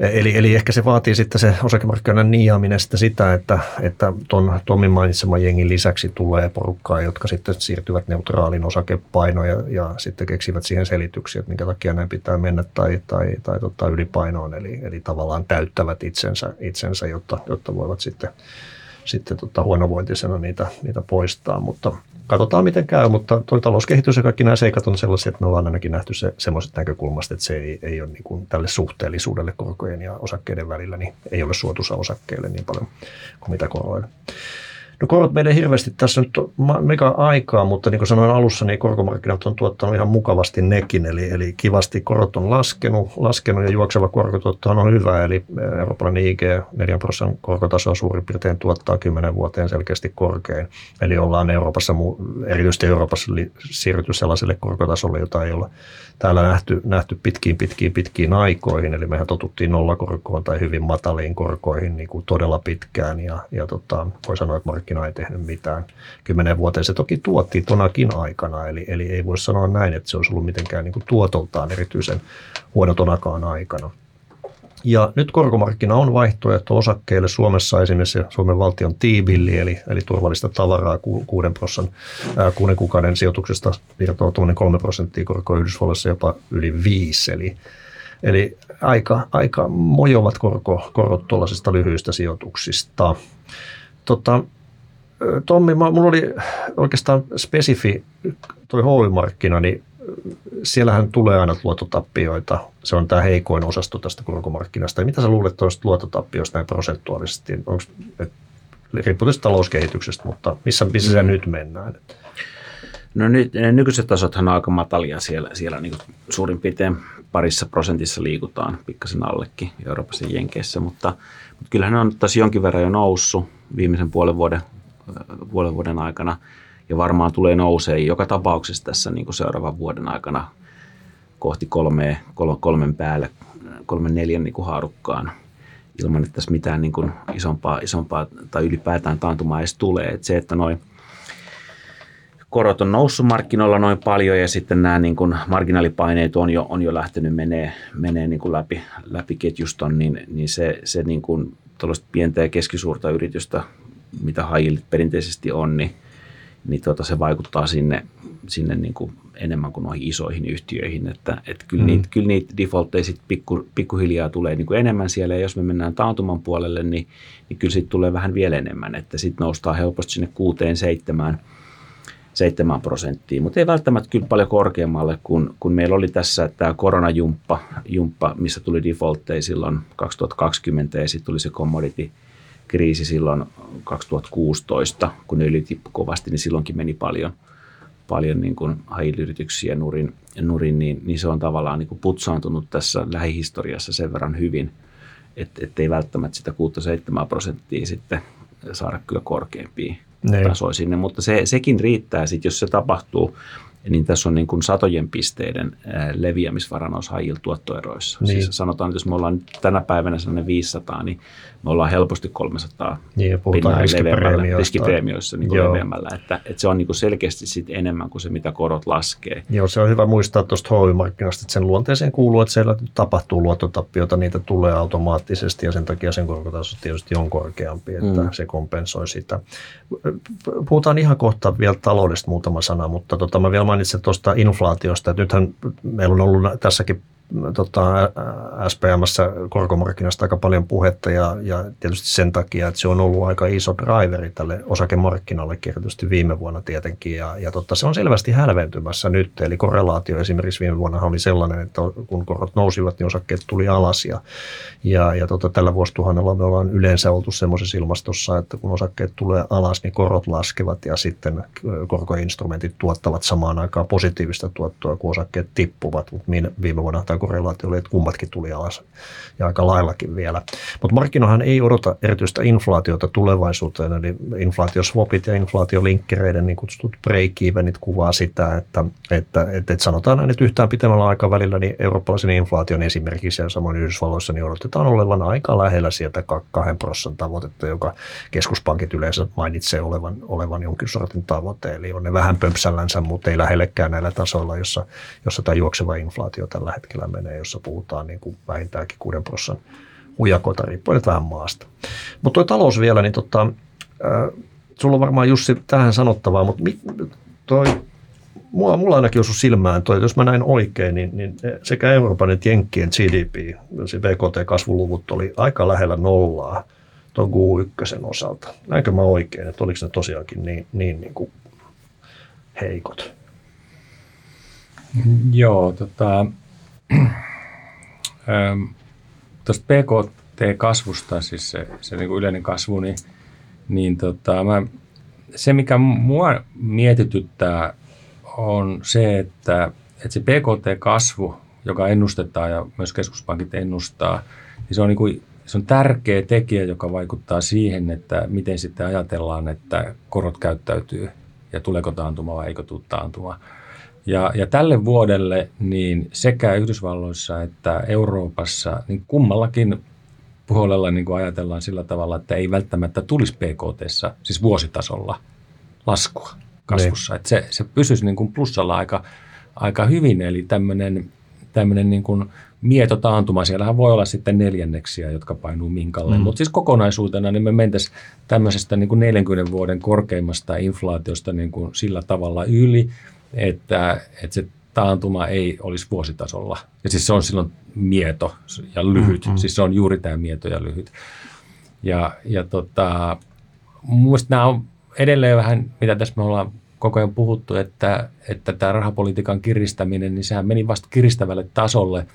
Eli, eli ehkä se vaatii sitten se osakemarkkinoiden niiaaminen sitten sitä, että, että tuon Tommin mainitseman jengin lisäksi tulee porukkaa, jotka sitten siirtyvät neutraalin osakepainoon ja, ja sitten keksivät siihen selityksiä, että minkä takia näin pitää mennä tai, tai, tai tota ylipainoon. Eli, eli tavallaan täyttävät itsensä, itsensä jotta, jotta voivat sitten, sitten tota huonovointisena niitä, niitä poistaa. Mutta katsotaan miten käy, mutta tuo talouskehitys ja kaikki nämä seikat on sellaisia, että me ollaan ainakin nähty se semmoiset näkökulmasta, että se ei, ei ole niin kuin tälle suhteellisuudelle korkojen ja osakkeiden välillä, niin ei ole suotuisa osakkeille niin paljon kuin mitä koroille. No korot meille hirveästi tässä nyt mega aikaa, mutta niin kuin sanoin alussa, niin korkomarkkinat on tuottanut ihan mukavasti nekin, eli, eli kivasti korot on laskenut, laskenut ja juokseva korkotuottohan on hyvä, eli eurooppalainen IG 4 prosentin korkotaso suurin piirtein tuottaa 10 vuoteen selkeästi korkein. Eli ollaan Euroopassa, erityisesti Euroopassa siirrytty sellaiselle korkotasolle, jota ei ole täällä nähty, nähty pitkiin, pitkiin, pitkiin aikoihin. Eli mehän totuttiin nollakorkoon tai hyvin mataliin korkoihin niin kuin todella pitkään ja, ja tota, voi sanoa, että markkina ei tehnyt mitään. Kymmenen vuoteen se toki tuotti tonakin aikana, eli, eli ei voi sanoa näin, että se olisi ollut mitenkään niin kuin tuotoltaan erityisen huono tonakaan aikana. Ja nyt korkomarkkina on vaihtoehto osakkeille Suomessa esimerkiksi Suomen valtion tiibilli, eli, eli turvallista tavaraa kuuden, prosan, ää, kuuden kuukauden sijoituksesta virtaa 3 prosenttia korkoa Yhdysvalloissa jopa yli viisi. Eli, eli aika, aika mojovat korko, korot tuollaisista lyhyistä sijoituksista. Tota, Tommi, minulla oli oikeastaan spesifi tuo HY-markkina, niin siellähän tulee aina luottotappioita. Se on tämä heikoin osasto tästä korkomarkkinasta. Ja mitä sä luulet tuosta luottotappioista näin prosentuaalisesti? Onko, riippuu tästä talouskehityksestä, mutta missä, missä se mm. nyt mennään? No nyt, nykyiset tasothan on aika matalia siellä, siellä niin suurin piirtein parissa prosentissa liikutaan, pikkasen allekin Euroopassa ja Jenkeissä, mutta, mutta kyllähän ne on taas jonkin verran jo noussut viimeisen puolen vuoden, puolen vuoden aikana – ja varmaan tulee nousee joka tapauksessa tässä niin kuin seuraavan vuoden aikana kohti kolme, kolmen päälle, kolmen neljän niin kuin haarukkaan ilman, että tässä mitään niin kuin isompaa, isompaa tai ylipäätään taantumaa edes tulee. Että se, että noin korot on noussut markkinoilla noin paljon ja sitten nämä niin kuin marginaalipaineet on jo, on jo lähtenyt menee, menee niin kuin läpi, läpi ketjuston, niin, niin se, se niin kuin pientä ja keskisuurta yritystä, mitä hajillit perinteisesti on, niin niin tuota, se vaikuttaa sinne, sinne niin kuin enemmän kuin noihin isoihin yhtiöihin. Että, että kyllä, mm. niitä, kyllä niitä defaultteja sitten pikku, pikkuhiljaa tulee niin kuin enemmän siellä, ja jos me mennään taantuman puolelle, niin, niin kyllä sitten tulee vähän vielä enemmän, että sitten noustaan helposti sinne kuuteen, seitsemään, 7 prosenttia, mutta ei välttämättä kyllä paljon korkeammalle, kun, kun meillä oli tässä tämä koronajumppa, jumppa, missä tuli defaultteja silloin 2020 ja sitten tuli se commodity – kriisi silloin 2016, kun ne ylitippu kovasti, niin silloinkin meni paljon, paljon niin kuin yrityksiä nurin, nurin niin, niin, se on tavallaan niin kuin putsaantunut tässä lähihistoriassa sen verran hyvin, että ei välttämättä sitä 6-7 prosenttia sitten saada kyllä korkeampia niin. tasoja sinne, mutta se, sekin riittää sitten, jos se tapahtuu niin tässä on niin kuin satojen pisteiden leviämisvara noissa high tuottoeroissa. Niin. Siis sanotaan, että jos me ollaan tänä päivänä sellainen 500, niin me ollaan helposti 300 niin, puhutaan riskipreemioista. riskipreemioissa niin leveämmällä. Että, että se on niin kuin selkeästi sit enemmän kuin se, mitä korot laskee. Joo, se on hyvä muistaa tuosta HY-markkinasta, että sen luonteeseen kuuluu, että siellä tapahtuu luottotappiota, niitä tulee automaattisesti ja sen takia sen korkotaso tietysti on korkeampi, että mm. se kompensoi sitä. Puhutaan ihan kohta vielä taloudesta muutama sana, mutta tota, mä vielä mainitsin tuosta inflaatiosta, että nythän meillä on ollut tässäkin tota, SPMssä korkomarkkinasta aika paljon puhetta ja, ja tietysti sen takia, että se on ollut aika iso driveri tälle osakemarkkinalle erityisesti viime vuonna tietenkin ja, ja tota, se on selvästi hälventymässä nyt, eli korrelaatio esimerkiksi viime vuonna oli sellainen, että kun korot nousivat, niin osakkeet tuli alas ja, ja, ja tota, tällä vuosituhannella me ollaan yleensä oltu semmoisessa ilmastossa, että kun osakkeet tulee alas, niin korot laskevat ja sitten korkoinstrumentit tuottavat samaan aikaan positiivista tuottoa, kun osakkeet tippuvat, mutta viime vuonna tämä korrelaatio oli, että kummatkin tuli alas ja aika laillakin vielä. Mutta markkinohan ei odota erityistä inflaatiota tulevaisuuteen, eli inflaatioswapit ja inflaatiolinkkereiden niin kutsutut break-evenit kuvaa sitä, että, että, että, että sanotaan näin, että yhtään pitemmällä aikavälillä niin eurooppalaisen inflaation esimerkiksi ja samoin Yhdysvalloissa niin odotetaan olevan aika lähellä sieltä kahden prosentin tavoitetta, joka keskuspankit yleensä mainitsee olevan, olevan jonkin sortin tavoite. Eli on ne vähän pömpsällänsä, mutta ei lähellekään näillä tasoilla, jossa, jossa tämä juokseva inflaatio tällä hetkellä menee, jossa puhutaan niin kuin vähintäänkin 6 prosentin ujakoita, riippuen vähän maasta. Mutta tuo talous vielä, niin tota, äh, sulla on varmaan Jussi tähän sanottavaa, mutta mi, toi, mulla, mulla ainakin osui silmään toi, jos mä näin oikein, niin, niin sekä Euroopan että Jenkkien GDP, se BKT-kasvuluvut oli aika lähellä nollaa tuon Q1 osalta. Näinkö mä oikein, että oliko ne tosiaankin niin, niin, niin kuin heikot? Joo, tota, tuosta PKT-kasvusta, siis se, se niin kuin yleinen kasvu, niin, niin tota, mä, se mikä mua mietityttää on se, että, että se PKT-kasvu, joka ennustetaan ja myös keskuspankit ennustaa, niin se on, niin kuin, se on tärkeä tekijä, joka vaikuttaa siihen, että miten sitten ajatellaan, että korot käyttäytyy ja tuleeko taantuma vai eikö tule taantuma. Ja, ja tälle vuodelle niin sekä Yhdysvalloissa että Euroopassa niin kummallakin puolella niin kuin ajatellaan sillä tavalla, että ei välttämättä tulisi PKT, siis vuositasolla, laskua kasvussa. Niin. Että se, se pysyisi niin kuin plussalla aika, aika hyvin, eli tämmöinen, tämmöinen niin kuin mietotaantuma, siellähän voi olla sitten neljänneksiä, jotka painuu minkalle, mm. mutta siis kokonaisuutena niin me mentäisiin tämmöisestä niin kuin 40 vuoden korkeimmasta inflaatiosta niin kuin sillä tavalla yli, että, että se taantuma ei olisi vuositasolla. Ja siis se on silloin mieto ja lyhyt. Mm-hmm. Siis se on juuri tämä mieto ja lyhyt. Ja, ja tota, mielestäni nämä on edelleen vähän, mitä tässä me ollaan koko ajan puhuttu, että, että tämä rahapolitiikan kiristäminen, niin sehän meni vasta kiristävälle tasolle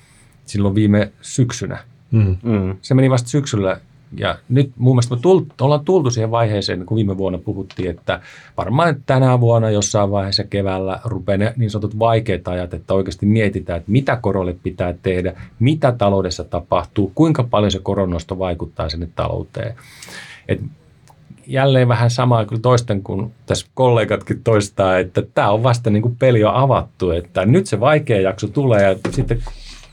silloin viime syksynä. Mm. Mm. Se meni vasta syksyllä ja nyt mun mielestä me tult, ollaan tultu siihen vaiheeseen, kun viime vuonna puhuttiin, että varmaan tänä vuonna jossain vaiheessa keväällä rupeaa ne niin sanotut vaikeat ajat, että oikeasti mietitään, että mitä korolle pitää tehdä, mitä taloudessa tapahtuu, kuinka paljon se koronnosto vaikuttaa sinne talouteen. Et jälleen vähän samaa kyllä toisten kuin tässä kollegatkin toistaa, että tämä on vasta niin kuin peli on avattu, että nyt se vaikea jakso tulee ja sitten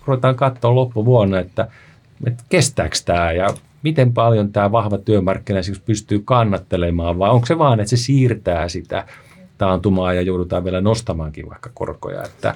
ruvetaan katsoa loppuvuonna, että, että kestääkö tämä ja miten paljon tämä vahva työmarkkina pystyy kannattelemaan, vai onko se vaan, että se siirtää sitä taantumaa ja joudutaan vielä nostamaankin vaikka korkoja, että,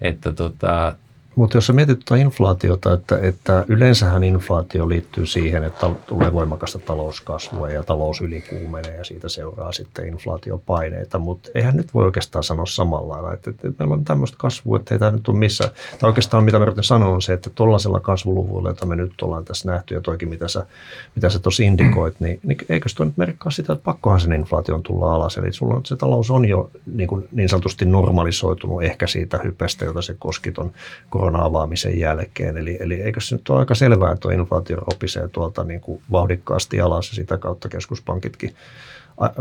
että tota, mutta jos sä mietit tuota inflaatiota, että, että yleensähän inflaatio liittyy siihen, että tulee voimakasta talouskasvua ja talous ylikuumenee ja siitä seuraa sitten inflaatiopaineita, mutta eihän nyt voi oikeastaan sanoa samalla lailla, että, että meillä on tämmöistä kasvua, että ei tämä nyt ole missä. Tai oikeastaan mitä mä yritän sanoa on se, että tuollaisella kasvuluvulla, jota me nyt ollaan tässä nähty ja toikin mitä sä, mitä sä tuossa indikoit, niin, niin eikö se nyt merkkaa sitä, että pakkohan sen inflaation tulla alas. Eli sulla on, se talous on jo niin, kuin niin sanotusti normalisoitunut ehkä siitä hypestä, jota se koski tuon korona-avaamisen jälkeen. Eli, eli eikö se nyt ole aika selvää, että tuo inflaatio ropisee tuolta niin kuin vauhdikkaasti alas ja sitä kautta keskuspankitkin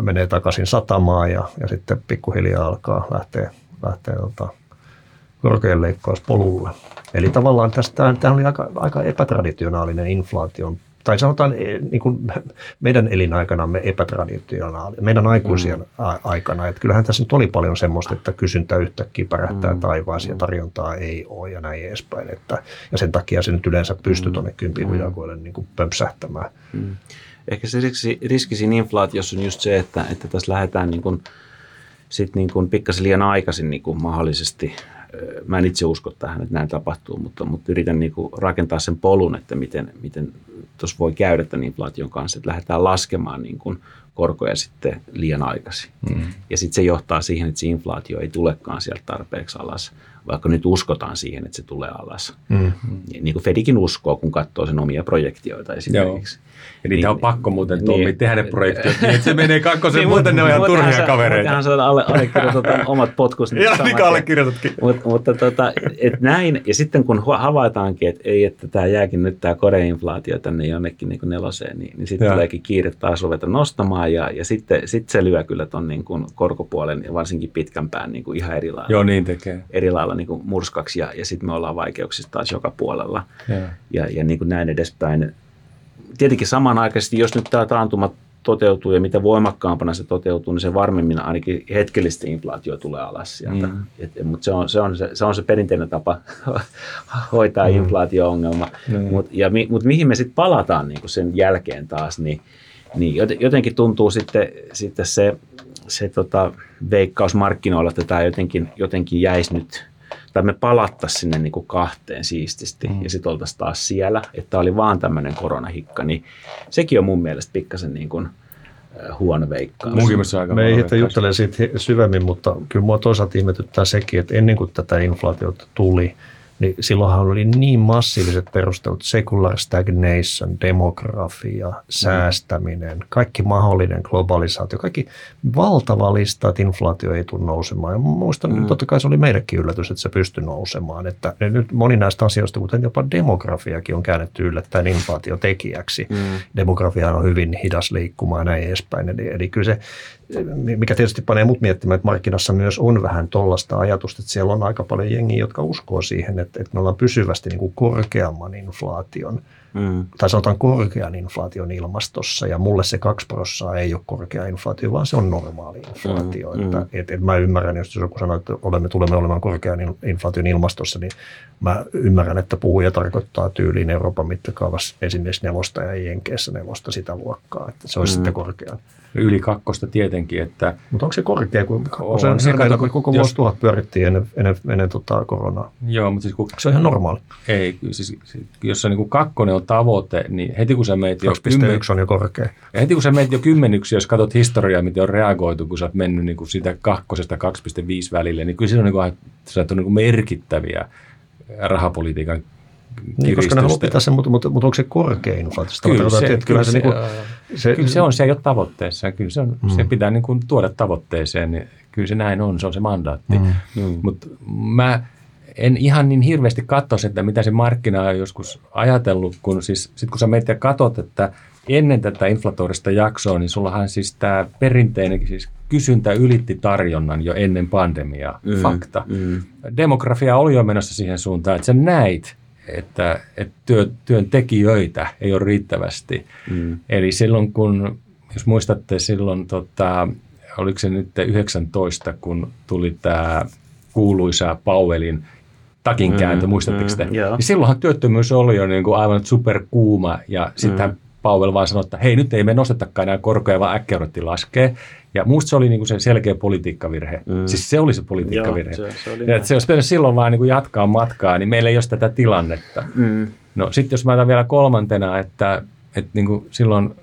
menee takaisin satamaan ja, ja sitten pikkuhiljaa alkaa lähteä, lähteä tota, korkean leikkauspolulle. Eli tavallaan tästä, tämä oli aika, aika epätraditionaalinen inflaation tai sanotaan eh, niin kuin meidän elinaikanamme epätraditionaali, meidän aikuisien mm. aikana. Että kyllähän tässä nyt oli paljon semmoista, että kysyntä yhtäkkiä pärähtää mm. taivaasi ja tarjontaa ei ole ja näin edespäin. Että, ja sen takia se nyt yleensä pystyy mm. tuonne kympin mm. niin kuin pömpsähtämään. Mm. Ehkä se riski, riski siinä inflaatiossa on just se, että, että tässä lähdetään niin kuin, sit niin kuin pikkasen liian aikaisin niin kuin mahdollisesti mä en itse usko tähän, että näin tapahtuu, mutta, mutta yritän niin kuin rakentaa sen polun, että miten, miten tuossa voi käydä tämän inflaation kanssa, että lähdetään laskemaan niin kuin korkoja sitten liian aikaisin. Mm. Ja sitten se johtaa siihen, että se inflaatio ei tulekaan sieltä tarpeeksi alas, vaikka nyt uskotaan siihen, että se tulee alas. Mm. Niin kuin Fedikin uskoo, kun katsoo sen omia projektioita esimerkiksi. Joo. Ja niitä niin, on pakko muuten Tommi niin, tehdä ne projektit, niin että se menee kakkosen, niin, muuten ne on ihan turhia sä, kavereita. Sä alle, allekirjoitat omat potkus. Niin Joo, niin allekirjoitatkin. Mut, mutta tota, et näin, ja sitten kun havaitaankin, että ei, että tämä jääkin nyt tämä koreinflaatio tänne jonnekin niin neloseen, niin, niin sitten tuleekin kiire taas ruveta nostamaan, ja, ja sitten sit se lyö kyllä tuon niin korkopuolen, ja varsinkin pitkän pään niin kuin ihan eri lailla. Joo, niin tekee. Eri lailla niin kuin murskaksi, ja, ja sitten me ollaan vaikeuksissa taas joka puolella. Ja, ja, ja niin kuin näin edespäin tietenkin samanaikaisesti, jos nyt tämä taantuma toteutuu ja mitä voimakkaampana se toteutuu, niin se varmemmin ainakin hetkellisesti inflaatio tulee alas sieltä. Mm. Mutta se on se, on se, se on se perinteinen tapa hoitaa mm. inflaatio-ongelma. Mm. Mutta mi, mut mihin me sitten palataan niin sen jälkeen taas, niin, niin jotenkin tuntuu sitten, sitten se, se tota, veikkaus markkinoilla, että tämä jotenkin, jotenkin jäisi nyt tai me palattaisiin sinne niin kuin kahteen siististi mm. ja sitten oltaisiin taas siellä, että oli vaan tämmöinen koronahikka, niin sekin on mun mielestä pikkasen niin kuin, huono veikkaus. Munkin aika Me ei ehitä juttele siitä syvemmin, mutta kyllä mua toisaalta ihmetyttää sekin, että ennen kuin tätä inflaatiota tuli – niin silloinhan oli niin massiiviset perustelut, secular stagnation, demografia, säästäminen, kaikki mahdollinen globalisaatio, kaikki valtava lista, että inflaatio ei tule nousemaan. Ja muistan, mm. totta kai se oli meillekin yllätys, että se pystyi nousemaan. Että nyt moni näistä asioista, kuten jopa demografiakin on käännetty yllättäen inflaatiotekijäksi. Mm. Demografia on hyvin hidas liikkumaan ja näin edespäin. Eli, eli kyllä se mikä tietysti panee mut miettimään, että markkinassa myös on vähän tollasta ajatusta, että siellä on aika paljon jengiä, jotka uskoo siihen, että, että me ollaan pysyvästi niin kuin korkeamman inflaation, mm. tai sanotaan korkean inflaation ilmastossa, ja mulle se 2 prosenttia ei ole korkea inflaatio, vaan se on normaali inflaatio. Mm. Että, mm. et, et mä ymmärrän, jos joku sanoo, että olemme, tulemme olemaan korkean inflaation ilmastossa, niin mä ymmärrän, että puhuja tarkoittaa tyyliin Euroopan mittakaavassa esimerkiksi nelosta ja Jenkeissä nelosta sitä luokkaa, että se olisi mm. sitten korkean yli kakkosta tietenkin. Että Mutta onko se korkea, kun se on, se, kato, koko jos, vuosituhat pyörittiin ennen, ennen, ennen tota koronaa? Joo, mutta siis kun, se on ihan normaali. Ei, siis, jos se niin kakkonen on tavoite, niin heti kun sä meet jo... 2,1 kymmen, on jo korkea. Ja heti kun sä meet jo kymmenyksi, jos katsot historiaa, miten on reagoitu, kun sä oot mennyt niin kuin siitä kakkosesta 2,5 välille, niin kyllä siinä on, niin kuin, on niin kuin merkittäviä rahapolitiikan niin, koska ne haluaa pitää sen, mutta, mutta, mutta onko se korkea inflaatio? Kyllä, se, kyllä, kyllä, se, se, niin kuin, se, kyllä se on, se ei ole tavoitteessa. Kyllä se, on, mm. se pitää niin kuin tuoda tavoitteeseen. Niin kyllä se näin on, se on se mandaatti. Mm. Mm. Mutta mä en ihan niin hirveästi katso että mitä se markkina on joskus ajatellut, kun siis sit kun sä meitä ja katot, että ennen tätä inflatorista jaksoa, niin sullahan siis tämä perinteinen siis kysyntä ylitti tarjonnan jo ennen pandemiaa. Mm, Fakta. Mm. Demografia oli jo menossa siihen suuntaan, että sä näit, että, että työ, työntekijöitä ei ole riittävästi. Mm. Eli silloin kun, jos muistatte silloin, tota, oliko se nyt 19, kun tuli tämä kuuluisa Powellin takinkääntö, mm, muistatteko mm, te? Mm, niin silloinhan työttömyys oli jo niin kuin aivan superkuuma ja sitten mm. Powell vaan sanoi, että hei nyt ei me nostetakaan enää korkoja, vaan äkkiä laskee. Ja musta se oli niinku se selkeä politiikkavirhe. Mm. Siis se oli se politiikkavirhe. Joo, se, se, oli ja että se olisi pitänyt silloin vaan niinku jatkaa matkaa, niin meillä ei ole tätä tilannetta. Mm. No sitten jos mä otan vielä kolmantena, että, että niinku silloin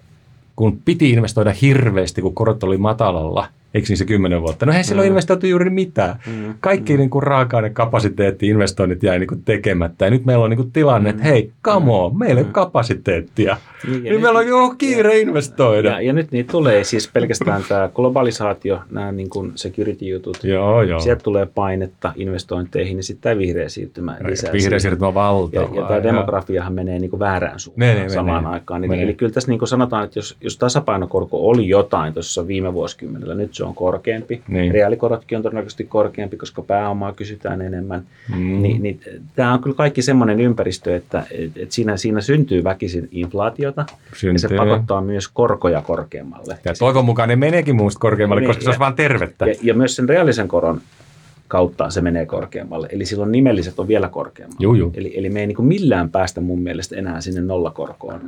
kun piti investoida hirveästi, kun korot oli matalalla – Eikö niin se kymmenen vuotta? No ei silloin mm. investoitu juuri mitään. Mm. Kaikki mm. niin kuin raaka-ainekapasiteetti, investoinnit jäi niin kuin tekemättä. Ja nyt meillä on niin kuin tilanne, että hei, come on, meillä ei mm. kapasiteettia. Niin, niin meillä on jo kiire ja, investoida. Ja, ja nyt niitä tulee siis pelkästään tämä globalisaatio, nämä niin kuin security-jutut. Joo, joo. Sieltä tulee painetta investointeihin, niin sitten tämä vihreä siirtymä lisää. Vihreä siirtymä on valtava. Ja, ja tämä demografiahan menee niin kuin väärään suuntaan ne, ne, samaan menee. aikaan. Eli, eli kyllä tässä niin kuin sanotaan, että jos, jos tasapainokorko oli jotain tuossa viime vuosikymmenellä, nyt se on korkeampi. Niin. Reaalikorotkin on todennäköisesti korkeampi, koska pääomaa kysytään enemmän. Mm. Ni, niin, tämä on kyllä kaikki semmoinen ympäristö, että et, et siinä, siinä syntyy väkisin inflaatiota syntyy. ja se pakottaa myös korkoja korkeammalle. Ja toivon mukaan ne meneekin muusta korkeammalle, niin, koska se olisi vain tervettä. Ja, ja myös sen reaalisen koron kautta se menee korkeammalle. Eli silloin nimelliset on vielä korkeammalle. Juu, juu. Eli, eli me ei niin millään päästä mun mielestä enää sinne nollakorkoon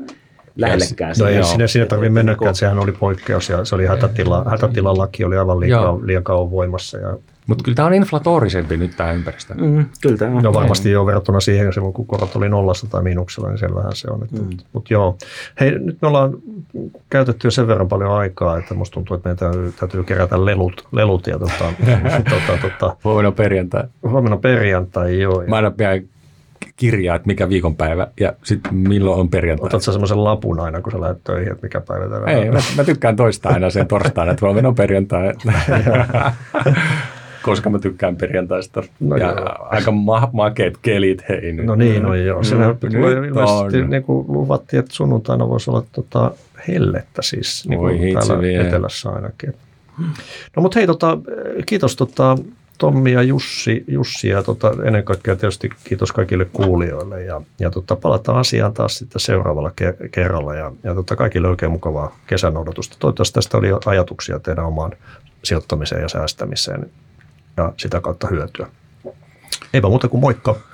lähellekään. No ei siinä, siinä tarvitse mennäkään, että sehän oli poikkeus ja se oli hätätila, hätätilalaki oli aivan liikaa, liian kauan voimassa. Ja mutta kyllä tämä on inflatorisempi nyt tämä ympäristö. Mm, kyllä tämä on. No varmasti jo verrattuna siihen, silloin kun korot oli nollassa tai miinuksella, niin selvähän se on. Että, mm. Mutta joo, hei nyt me ollaan käytetty jo sen verran paljon aikaa, että musta tuntuu, että meidän täytyy, täytyy kerätä lelut, lelut ja tota, tota, tota, huomenna perjantai. Huomenna perjantai, joo. Mä aina pidän kirjaa, että mikä viikonpäivä ja sitten milloin on perjantai. Otatko semmoisen lapun aina, kun sä lähdet töihin, että mikä päivä tänään Ei, mä, mä, tykkään toistaa aina sen torstaina, että huomenna on perjantai. koska mä tykkään perjantaista. No ja joo. aika ma- makeet kelit hei nyt. No niin, no joo. Siinä no, tulee ilmeisesti, niin kuin luvattiin, että sunnuntaina voisi olla tota hellettä siis, niin kuin täällä vie. etelässä ainakin. No mutta hei, tota, kiitos tota, Tommi ja Jussi, Jussi ja tota, ennen kaikkea tietysti kiitos kaikille kuulijoille ja, ja tota, palataan asiaan taas sitten seuraavalla ke- kerralla ja, ja tota, kaikille oikein mukavaa kesän odotusta. Toivottavasti tästä oli ajatuksia teidän omaan sijoittamiseen ja säästämiseen ja sitä kautta hyötyä. Eipä muuta kuin moikka!